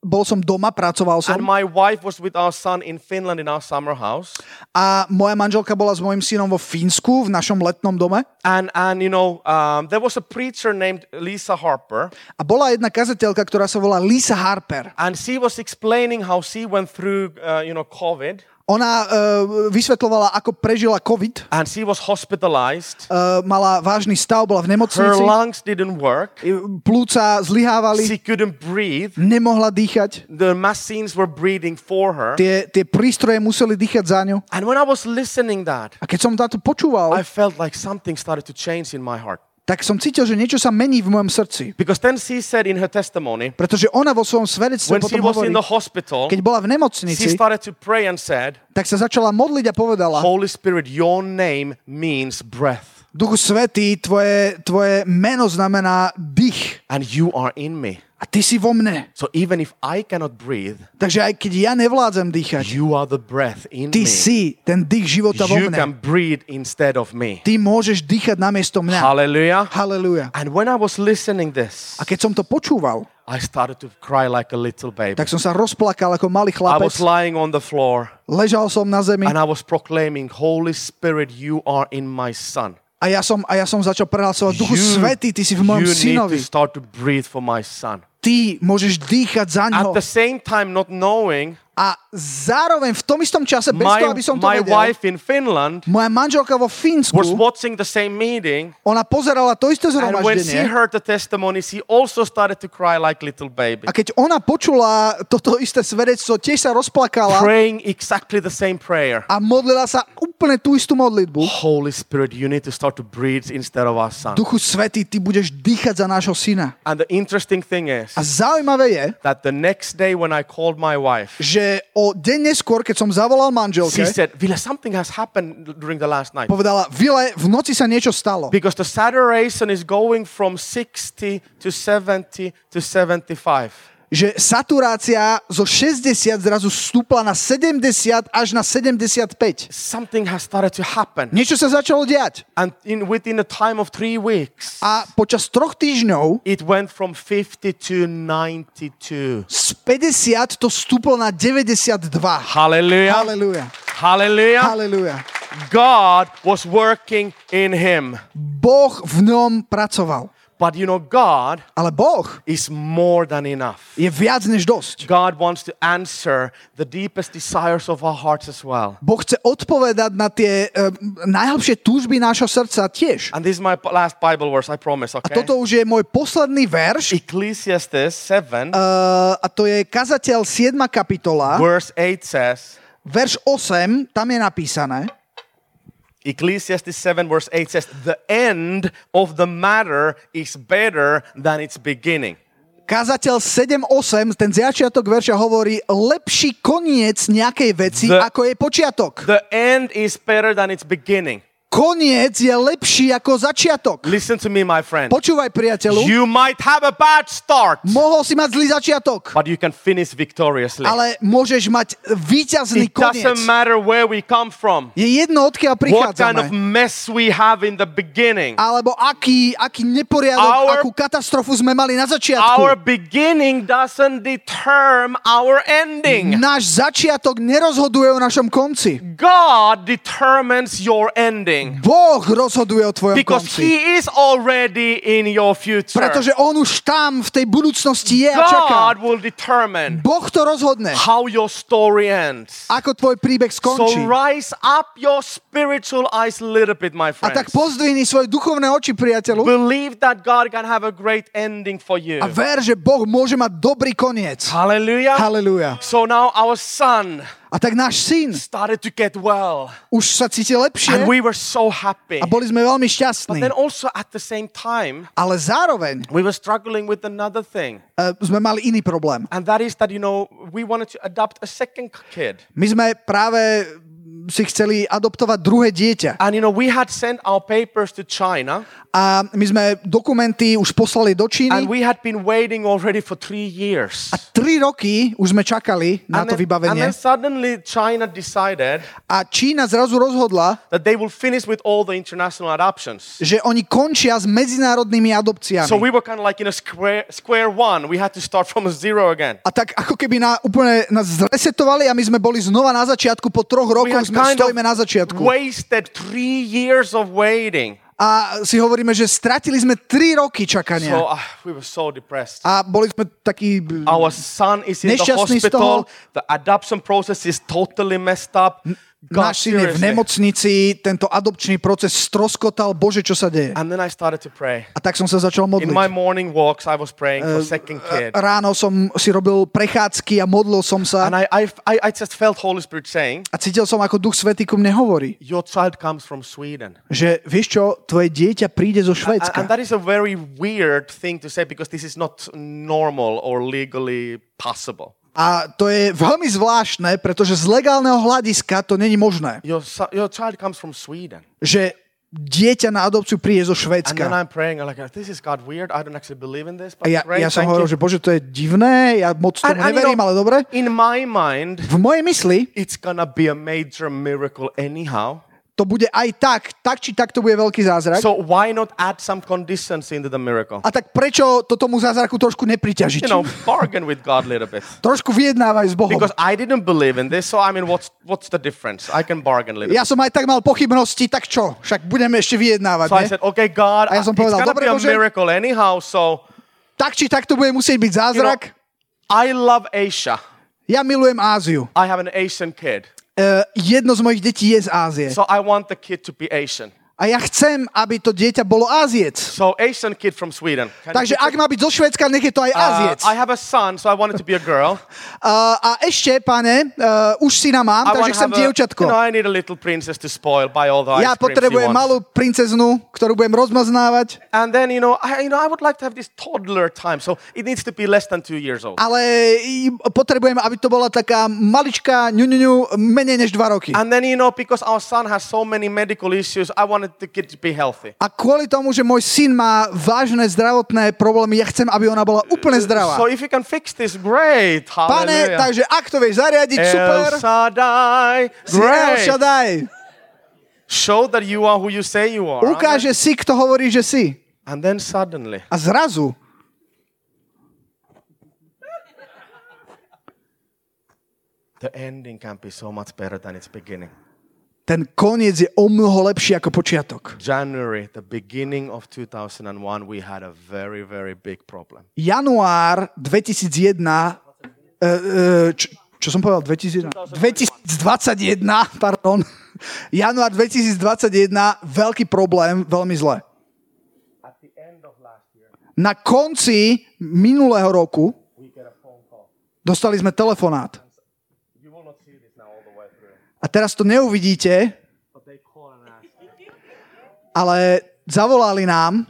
Speaker 3: bol som doma, pracoval som
Speaker 2: and my wife was with our son in Finland in our summer house.
Speaker 3: a moja manželka bola s mojim synom vo Fínsku v našom letnom dome
Speaker 2: And, and you know, um, there was a preacher named Lisa Harper,
Speaker 3: a bola jedna kazateľka, ktorá sa volá Lisa Harper.
Speaker 2: and she was explaining how she went through, uh, you know, COVID.
Speaker 3: Ona uh, vysvetlovala, ako prežila COVID.
Speaker 2: and she was hospitalized.
Speaker 3: Uh, mala vážny stav, bola v
Speaker 2: Her
Speaker 3: nemocnici.
Speaker 2: lungs didn't work.
Speaker 3: Plúca zlyhávali,
Speaker 2: She couldn't breathe.
Speaker 3: nemohla dýchať.
Speaker 2: The machines were breathing for her.
Speaker 3: Tie, tie prístroje museli dýchať za ňu.
Speaker 2: And when I was listening that,
Speaker 3: A keď som táto počúval,
Speaker 2: I felt like something started to change in my heart.
Speaker 3: Tak som cítil, že niečo sa mení v mojom srdci.
Speaker 2: Because then she said in her testimony,
Speaker 3: Pretože ona vo svojom svedectve
Speaker 2: she
Speaker 3: potom hovorí,
Speaker 2: in the hospital,
Speaker 3: keď bola v
Speaker 2: she
Speaker 3: nemocnici,
Speaker 2: started to pray and said,
Speaker 3: tak sa začala modliť a povedala,
Speaker 2: Holy Spirit, your name means breath,
Speaker 3: Duchu Svetý, tvoje, tvoje meno znamená dých
Speaker 2: and you are in me.
Speaker 3: A ty si vo mne.
Speaker 2: So even if I cannot breathe,
Speaker 3: Takže aj keď ja nevládzem dýchať,
Speaker 2: you are the breath in
Speaker 3: ty
Speaker 2: me.
Speaker 3: si ten dých života vo
Speaker 2: You can
Speaker 3: mne.
Speaker 2: breathe instead of me.
Speaker 3: Ty môžeš dýchať namiesto mňa.
Speaker 2: Hallelujah.
Speaker 3: Halelujá.
Speaker 2: And when I was listening this,
Speaker 3: A keď som to počúval,
Speaker 2: I started to cry like a little baby.
Speaker 3: tak som sa rozplakal ako malý
Speaker 2: I was
Speaker 3: chlapec.
Speaker 2: lying on the floor
Speaker 3: Ležal som na zemi
Speaker 2: and I was proclaiming, Holy Spirit, you are in my son.
Speaker 3: a ja som, a ja som začal prehlasovať Duchu Svetý, ty si v mojom
Speaker 2: need to
Speaker 3: synovi.
Speaker 2: start to breathe for my son.
Speaker 3: Ty môžeš dýchať za
Speaker 2: At the same time, not knowing,
Speaker 3: A zároveň v tom istom čase, bez
Speaker 2: my,
Speaker 3: toho, aby som to
Speaker 2: my
Speaker 3: vedel,
Speaker 2: wife in Finland
Speaker 3: moja manželka vo
Speaker 2: was
Speaker 3: Fínsku,
Speaker 2: watching the same meeting.
Speaker 3: ona pozerala to isté
Speaker 2: And when she
Speaker 3: zhromaždenie.
Speaker 2: heard the testimony, she also started to cry like little baby,
Speaker 3: A keď ona počula toto isté svedectvo, tiež sa rozplakala
Speaker 2: praying exactly the same prayer.
Speaker 3: a modlila sa úplne tú istú modlitbu.
Speaker 2: Holy Spirit, you need to start to breathe instead of our son.
Speaker 3: Duchu Svetý, ty budeš dýchať za nášho syna.
Speaker 2: And the interesting thing is
Speaker 3: A zaujímavé je,
Speaker 2: that the next day when I called my wife,
Speaker 3: že o deň neskôr, keď som zavolal
Speaker 2: she
Speaker 3: manželke,
Speaker 2: said, Vila, something has happened during the last night.
Speaker 3: povedala, Vile, v noci sa niečo stalo.
Speaker 2: Because the saturation is going from 60 to 70 to 75.
Speaker 3: Že saturácia zo 60 zrazu stúpla na 70 až na 75.
Speaker 2: Something has started to happen.
Speaker 3: Niečo sa začalo diať.
Speaker 2: And in, within a time of three weeks,
Speaker 3: A počas troch týždňov
Speaker 2: it went from 50 to 92.
Speaker 3: z 50 to stúplo na 92.
Speaker 2: Hallelujah.
Speaker 3: Halleluja.
Speaker 2: Hallelujah.
Speaker 3: Halleluja.
Speaker 2: God was working in him.
Speaker 3: Boh v ňom pracoval.
Speaker 2: But you know, God
Speaker 3: Ale Boh
Speaker 2: is more than enough.
Speaker 3: je viac než dosť.
Speaker 2: God wants to answer the deepest desires of our hearts as well.
Speaker 3: Boh chce odpovedať na tie uh, najhlbšie túžby nášho srdca tiež.
Speaker 2: And this is my last Bible verse, I promise,
Speaker 3: A
Speaker 2: okay?
Speaker 3: toto už je môj posledný verš.
Speaker 2: Ecclesiastes 7,
Speaker 3: Uh, a to je kazateľ 7. kapitola,
Speaker 2: verse 8 says,
Speaker 3: verš 8, tam je napísané,
Speaker 2: Ecclesiastes 7, verse 8 says, The end of the matter is better than its beginning.
Speaker 3: Kazateľ 7.8, ten začiatok verša hovorí lepší koniec nejakej veci,
Speaker 2: The-
Speaker 3: ako je počiatok.
Speaker 2: The end is better than its beginning.
Speaker 3: Koniec je lepší ako začiatok.
Speaker 2: Listen to me, my friend.
Speaker 3: Počúvaj, priateľu,
Speaker 2: You might have a bad start,
Speaker 3: mohol si mať zlý začiatok,
Speaker 2: but you can finish victoriously.
Speaker 3: ale môžeš mať víťazný
Speaker 2: It doesn't
Speaker 3: koniec.
Speaker 2: matter where we come from,
Speaker 3: Je jedno, odkiaľ
Speaker 2: what kind of
Speaker 3: prichádzame.
Speaker 2: mess we have in the beginning.
Speaker 3: Alebo aký, aký neporiadok,
Speaker 2: Our-
Speaker 3: akú katastrofu sme mali na
Speaker 2: Our
Speaker 3: začiatku.
Speaker 2: beginning doesn't determine our ending.
Speaker 3: Náš začiatok nerozhoduje o našom konci.
Speaker 2: God determines your ending
Speaker 3: Boh rozhoduje o tvojom
Speaker 2: because
Speaker 3: konci.
Speaker 2: He is already in your future.
Speaker 3: Pretože on už tam v tej budúcnosti je a čaká.
Speaker 2: God will determine
Speaker 3: Boh to rozhodne,
Speaker 2: how your story ends.
Speaker 3: ako tvoj príbeh skončí.
Speaker 2: So rise up your spiritual eyes a little bit, my
Speaker 3: A tak
Speaker 2: friends.
Speaker 3: pozdvihni svoje duchovné oči, priateľu,
Speaker 2: Believe that God can have a great ending for you.
Speaker 3: a ver, že Boh môže mať dobrý koniec.
Speaker 2: Hallelujah.
Speaker 3: Halelúja.
Speaker 2: So now our son
Speaker 3: A tak náš syn
Speaker 2: started to get well,
Speaker 3: už sa cíti lepšie
Speaker 2: and we were so happy.
Speaker 3: a boli sme veľmi
Speaker 2: But
Speaker 3: šťastní.
Speaker 2: then also at the same time,
Speaker 3: Ale zároveň
Speaker 2: we were struggling with another thing.
Speaker 3: uh, sme mali iný problém.
Speaker 2: And that is that, you know, we wanted to adopt a second kid.
Speaker 3: My sme práve si chceli adoptovať druhé dieťa.
Speaker 2: And, you know, we had sent our papers to China
Speaker 3: A my sme dokumenty už poslali do
Speaker 2: and
Speaker 3: Číny
Speaker 2: we had been waiting already for three years.
Speaker 3: a tri roky už sme čakali na
Speaker 2: And
Speaker 3: to
Speaker 2: then, and
Speaker 3: vybavenie.
Speaker 2: then suddenly China decided
Speaker 3: A Čína zrazu rozhodla,
Speaker 2: that they will finish with all the international adoptions.
Speaker 3: že oni končia s medzinárodnými adopciami.
Speaker 2: So we were kind of like in a square, square one. We had to start from zero again.
Speaker 3: A tak ako keby na, úplne nás zresetovali a my sme boli znova na začiatku, po troch rokoch
Speaker 2: kind
Speaker 3: stojíme na začiatku.
Speaker 2: wasted three years of waiting.
Speaker 3: A si hovoríme, že stratili sme 3 roky čakania.
Speaker 2: So uh, we were so depressed.
Speaker 3: A boli sme takí...
Speaker 2: Our son is in the
Speaker 3: z toho.
Speaker 2: hospital. The adoption process is totally messed up. God,
Speaker 3: syn je v
Speaker 2: seriously.
Speaker 3: nemocnici, tento adopčný proces stroskotal, Bože, čo sa deje?
Speaker 2: And then I started to pray.
Speaker 3: A tak som sa začal
Speaker 2: In my
Speaker 3: modliť.
Speaker 2: morning walks, I was praying for second kid.
Speaker 3: Ráno som si robil prechádzky a modlil som sa
Speaker 2: And I, I, I just felt Holy Spirit saying,
Speaker 3: a cítil som, ako Duch Svetý ku mne hovorí,
Speaker 2: Your child comes from Sweden.
Speaker 3: že vieš čo, tvoje dieťa príde zo Švédska.
Speaker 2: And that is a very weird thing to say because this is not normal or legally possible.
Speaker 3: A to je veľmi zvláštne, pretože z legálneho hľadiska to není možné,
Speaker 2: Your, your child comes from Sweden.
Speaker 3: že dieťa na adopciu príde zo Švédska. A ja, ja som hovoril, že bože, to je divné, ja moc tomu
Speaker 2: And-
Speaker 3: neverím, ale dobre.
Speaker 2: In my mind,
Speaker 3: V mojej mysli
Speaker 2: it's gonna be a major miracle anyhow.
Speaker 3: To bude aj tak, tak či tak to bude veľký zázrak.
Speaker 2: So why not add some conditions into the miracle?
Speaker 3: A tak prečo to tomu zázraku trošku nepriťažiť?
Speaker 2: You know, bargain with God a little bit.
Speaker 3: Trošku vyjednávaj s Bohom.
Speaker 2: Because I didn't believe in this, so I mean, what's what's the difference? I can bargain a little.
Speaker 3: Ja som aj tak mal pochybnosti, tak čo? Však budeme ešte vyjednávať,
Speaker 2: So I
Speaker 3: ne?
Speaker 2: said, okay, God,
Speaker 3: A ja som
Speaker 2: it's
Speaker 3: povedal,
Speaker 2: gonna
Speaker 3: "Dobre,
Speaker 2: be a
Speaker 3: Bože."
Speaker 2: miracle anyhow. So
Speaker 3: Tak či tak to bude musieť byť
Speaker 2: you know,
Speaker 3: zázrak.
Speaker 2: I love Asia.
Speaker 3: Ja milujem Áziu.
Speaker 2: I have an Asian kid,
Speaker 3: jedno z detí je z Ázie.
Speaker 2: so I want the kid to be Asian.
Speaker 3: A ja chcem, aby to dieťa bolo Áziec.
Speaker 2: So Asian kid from Sweden. Can
Speaker 3: Takže ak má byť zo Švedska, nech je to aj
Speaker 2: Uh,
Speaker 3: Áziec.
Speaker 2: I have a son, so I want it to be a girl.
Speaker 3: Uh, a ešte, pane, uh, už syna mám,
Speaker 2: I
Speaker 3: takže
Speaker 2: want
Speaker 3: chcem
Speaker 2: a,
Speaker 3: dievčatko.
Speaker 2: you know, I need a little princess to spoil by all the
Speaker 3: Ja potrebujem malú princeznu, ktorú budem rozmaznávať,
Speaker 2: And then you know, I, you know, I would like to have this toddler time, so it needs to be less than two years old.
Speaker 3: ale potrebujem, aby to bola taká maličká ňuňuňu, menej než dva roky.
Speaker 2: And then you know, because our son has so many medical issues, I wanted the kid to be healthy.
Speaker 3: A kvôli tomu, že môj syn má vážne zdravotné problémy, ja chcem, aby ona bola úplne zdravá.
Speaker 2: So if you can fix this, great.
Speaker 3: Pane,
Speaker 2: Hallelujah.
Speaker 3: takže ak to vieš zariadiť, super.
Speaker 2: El Shaddai,
Speaker 3: Si El
Speaker 2: great.
Speaker 3: Shaddai.
Speaker 2: Show that you are who you say you are.
Speaker 3: Ukáže si, kto hovorí, že si.
Speaker 2: And then suddenly,
Speaker 3: A zrazu
Speaker 2: the ending can be so much better than its beginning.
Speaker 3: Ten koniec je o mnoho lepší ako počiatok.
Speaker 2: January, the beginning of 2001, we had a very, very big problem.
Speaker 3: Január 2001, uh, uh, čo, čo som povedal, 2001? 2021, pardon. Január 2021, veľký problém, veľmi zle. Na konci minulého roku dostali sme telefonát. A teraz to neuvidíte, ale zavolali nám,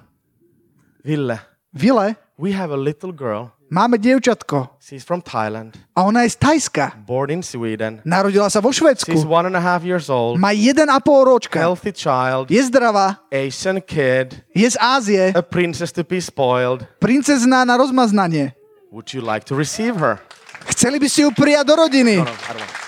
Speaker 2: Ville,
Speaker 3: Vile,
Speaker 2: we have a little girl.
Speaker 3: máme dievčatko
Speaker 2: She's from Thailand,
Speaker 3: a ona je z Tajska.
Speaker 2: born in Sweden.
Speaker 3: Narodila sa vo
Speaker 2: She's
Speaker 3: Švedsku.
Speaker 2: one and a half years old,
Speaker 3: Má 1,5 ročka.
Speaker 2: healthy child,
Speaker 3: Je zdravá.
Speaker 2: Asian kid,
Speaker 3: Je z Ázie.
Speaker 2: a princess to be spoiled.
Speaker 3: Princezná na rozmaznanie.
Speaker 2: Would you like to receive her?
Speaker 3: Chceli by ste ju prijať do rodiny.
Speaker 2: No, I don't want.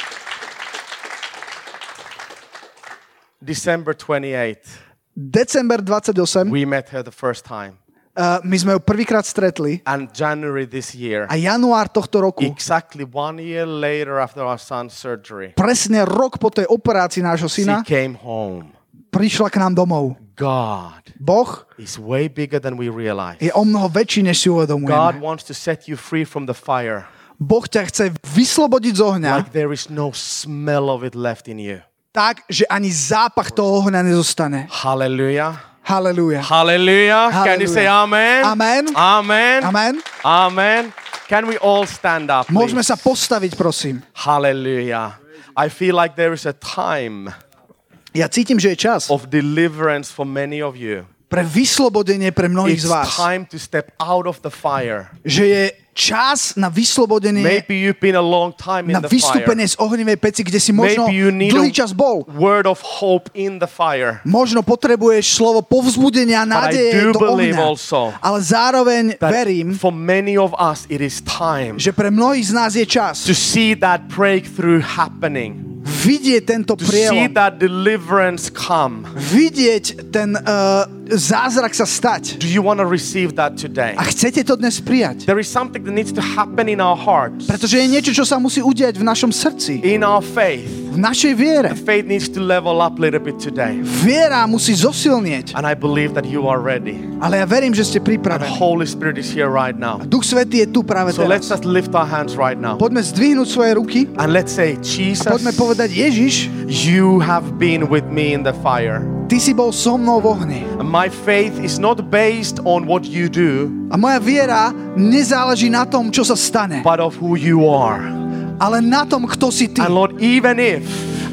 Speaker 2: December 28th,
Speaker 3: December 28.
Speaker 2: we met her the first time.
Speaker 3: Uh, my sme ju prvýkrát stretli.
Speaker 2: And January this year,
Speaker 3: A január tohto roku,
Speaker 2: exactly one year later after our son's surgery,
Speaker 3: presne rok po tej operácii nášho
Speaker 2: she
Speaker 3: syna,
Speaker 2: came home.
Speaker 3: prišla k nám domov.
Speaker 2: God
Speaker 3: Boh
Speaker 2: is way bigger than we realize.
Speaker 3: je o mnoho väčší, než si
Speaker 2: God
Speaker 3: uvedomujeme.
Speaker 2: wants to set you free from the fire.
Speaker 3: Boh ťa chce vyslobodiť z ohňa
Speaker 2: Like there is no smell of it left in you.
Speaker 3: Tak, že ani zápach toho ohňa nezostane.
Speaker 2: Hallelujah.
Speaker 3: Halelúja.
Speaker 2: Hallelujah. Can you say
Speaker 3: Hallelujah.
Speaker 2: amen?
Speaker 3: Amen.
Speaker 2: Amen.
Speaker 3: Amen.
Speaker 2: Amen. Can we all stand up?
Speaker 3: Môžeme
Speaker 2: please?
Speaker 3: sa postaviť, prosím.
Speaker 2: Hallelujah. I feel like there is a time
Speaker 3: Ja cítim, že je čas
Speaker 2: of deliverance for many of you.
Speaker 3: pre vyslobodenie pre mnohých
Speaker 2: It's
Speaker 3: z vás.
Speaker 2: time to step out of the fire.
Speaker 3: Že je čas na vyslobodenie,
Speaker 2: Maybe you've been a long time in
Speaker 3: na vystúpenie z ohnivej peci, kde si možno
Speaker 2: Maybe you need
Speaker 3: dlhý čas bol.
Speaker 2: word of hope in the fire.
Speaker 3: Možno potrebuješ slovo povzbudenia, nádeje
Speaker 2: do
Speaker 3: ohňa.
Speaker 2: also
Speaker 3: Ale zároveň verím,
Speaker 2: for many of us it is time
Speaker 3: že pre mnohých z nás je čas
Speaker 2: to see that breakthrough happening.
Speaker 3: vidieť tento prielom.
Speaker 2: that deliverance come.
Speaker 3: Vidieť ten uh, zázrak sa stať.
Speaker 2: Do you want to receive that today?
Speaker 3: A chcete to dnes prijať?
Speaker 2: There is something that needs to happen in our hearts,
Speaker 3: Pretože je niečo, čo sa musí udiať v našom srdci,
Speaker 2: in our faith,
Speaker 3: v našej viere.
Speaker 2: Faith needs to level up a little bit today.
Speaker 3: Viera musí zosilnieť.
Speaker 2: And I believe that you are ready.
Speaker 3: Ale ja verím, že ste
Speaker 2: And
Speaker 3: pripravení.
Speaker 2: Holy Spirit is here right now.
Speaker 3: Duch Svetý je tu práve
Speaker 2: So let's
Speaker 3: teraz.
Speaker 2: just lift our hands right now.
Speaker 3: Poďme zdvihnúť svoje ruky
Speaker 2: And let's say,
Speaker 3: a
Speaker 2: Jesus,
Speaker 3: poďme povedať, Ježiš,
Speaker 2: you have been with me in the fire.
Speaker 3: Ty si bol so mnou v ohni.
Speaker 2: And my faith is not based on what you do,
Speaker 3: A moja viera nezáleží na tom, čo sa stane,
Speaker 2: but of who you are.
Speaker 3: ale na tom, kto si ty.
Speaker 2: And Lord, even if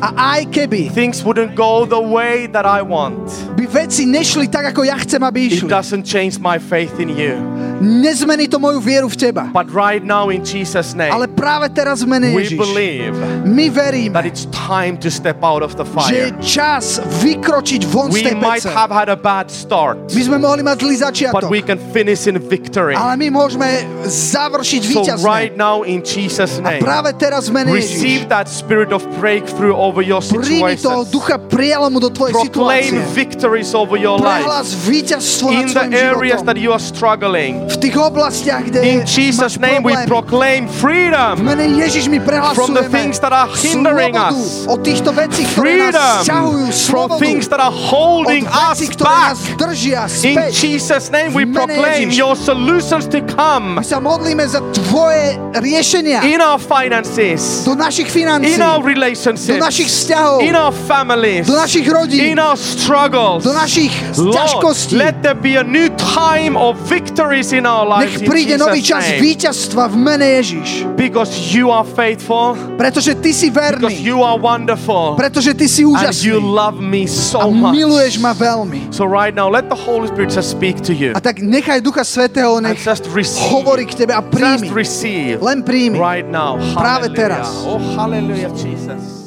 Speaker 3: A aj keby
Speaker 2: things wouldn't go the way that I want,
Speaker 3: by veci nešli tak, ako ja chcem, aby
Speaker 2: it
Speaker 3: išli,
Speaker 2: doesn't change my faith in you.
Speaker 3: Nezmení to moju vieru v teba.
Speaker 2: But right now, in Jesus'
Speaker 3: Ale
Speaker 2: name,
Speaker 3: práve teraz v mene
Speaker 2: we
Speaker 3: Ježiš,
Speaker 2: believe
Speaker 3: my veríme,
Speaker 2: that it's time to step out of the
Speaker 3: že je
Speaker 2: fire.
Speaker 3: čas vykročiť von z
Speaker 2: We
Speaker 3: tej
Speaker 2: might
Speaker 3: pece.
Speaker 2: have had a bad start,
Speaker 3: My sme mohli mať zlý
Speaker 2: but
Speaker 3: začiatok,
Speaker 2: we can finish in victory.
Speaker 3: ale my môžeme završiť
Speaker 2: So
Speaker 3: víťazne.
Speaker 2: right now, in Jesus'
Speaker 3: A
Speaker 2: name,
Speaker 3: práve teraz v mene
Speaker 2: receive
Speaker 3: Ježiš,
Speaker 2: that spirit of breakthrough over your
Speaker 3: príjmi toho
Speaker 2: situations.
Speaker 3: ducha prielomu do tvojej
Speaker 2: Proclaim
Speaker 3: situácie.
Speaker 2: victories over your life
Speaker 3: Prehlas víťazstvo nad
Speaker 2: in the areas
Speaker 3: životom.
Speaker 2: that you are struggling.
Speaker 3: V tých oblastiach, kde
Speaker 2: In Jesus' name, we proclaim
Speaker 3: V
Speaker 2: freedom.
Speaker 3: mene Ježiš my
Speaker 2: From the things that are hindering us.
Speaker 3: od týchto vecí, ktoré nás ťahujú,
Speaker 2: Freedom from things that are holding us back. In. Jesus' name, we proclaim your solutions to come
Speaker 3: My sa modlíme za tvoje riešenia
Speaker 2: in our finances,
Speaker 3: do našich financií,
Speaker 2: in our
Speaker 3: do našich
Speaker 2: relationships,
Speaker 3: vzťahov,
Speaker 2: in our families,
Speaker 3: do našich rodín,
Speaker 2: in our struggles.
Speaker 3: do našich
Speaker 2: Lord,
Speaker 3: ťažkostí.
Speaker 2: let there be a new time of victories in our lives
Speaker 3: Nech príde nový čas víťazstva v mene Ježiš.
Speaker 2: Because you are faithful,
Speaker 3: Pretože ty si
Speaker 2: because
Speaker 3: verný.
Speaker 2: you are wonderful,
Speaker 3: Pretože ty si
Speaker 2: and
Speaker 3: úžasný.
Speaker 2: you love me
Speaker 3: A
Speaker 2: so much.
Speaker 3: miluješ ma veľmi.
Speaker 2: So right now, let the Holy Spirit just speak to you
Speaker 3: A tak nechaj Ducha Svetého,
Speaker 2: and
Speaker 3: nech
Speaker 2: just receive.
Speaker 3: hovorí k tebe a
Speaker 2: Just
Speaker 3: príjmi.
Speaker 2: receive
Speaker 3: Len príjmi.
Speaker 2: right now.
Speaker 3: Práve teraz.
Speaker 2: Oh, hallelujah, Jesus.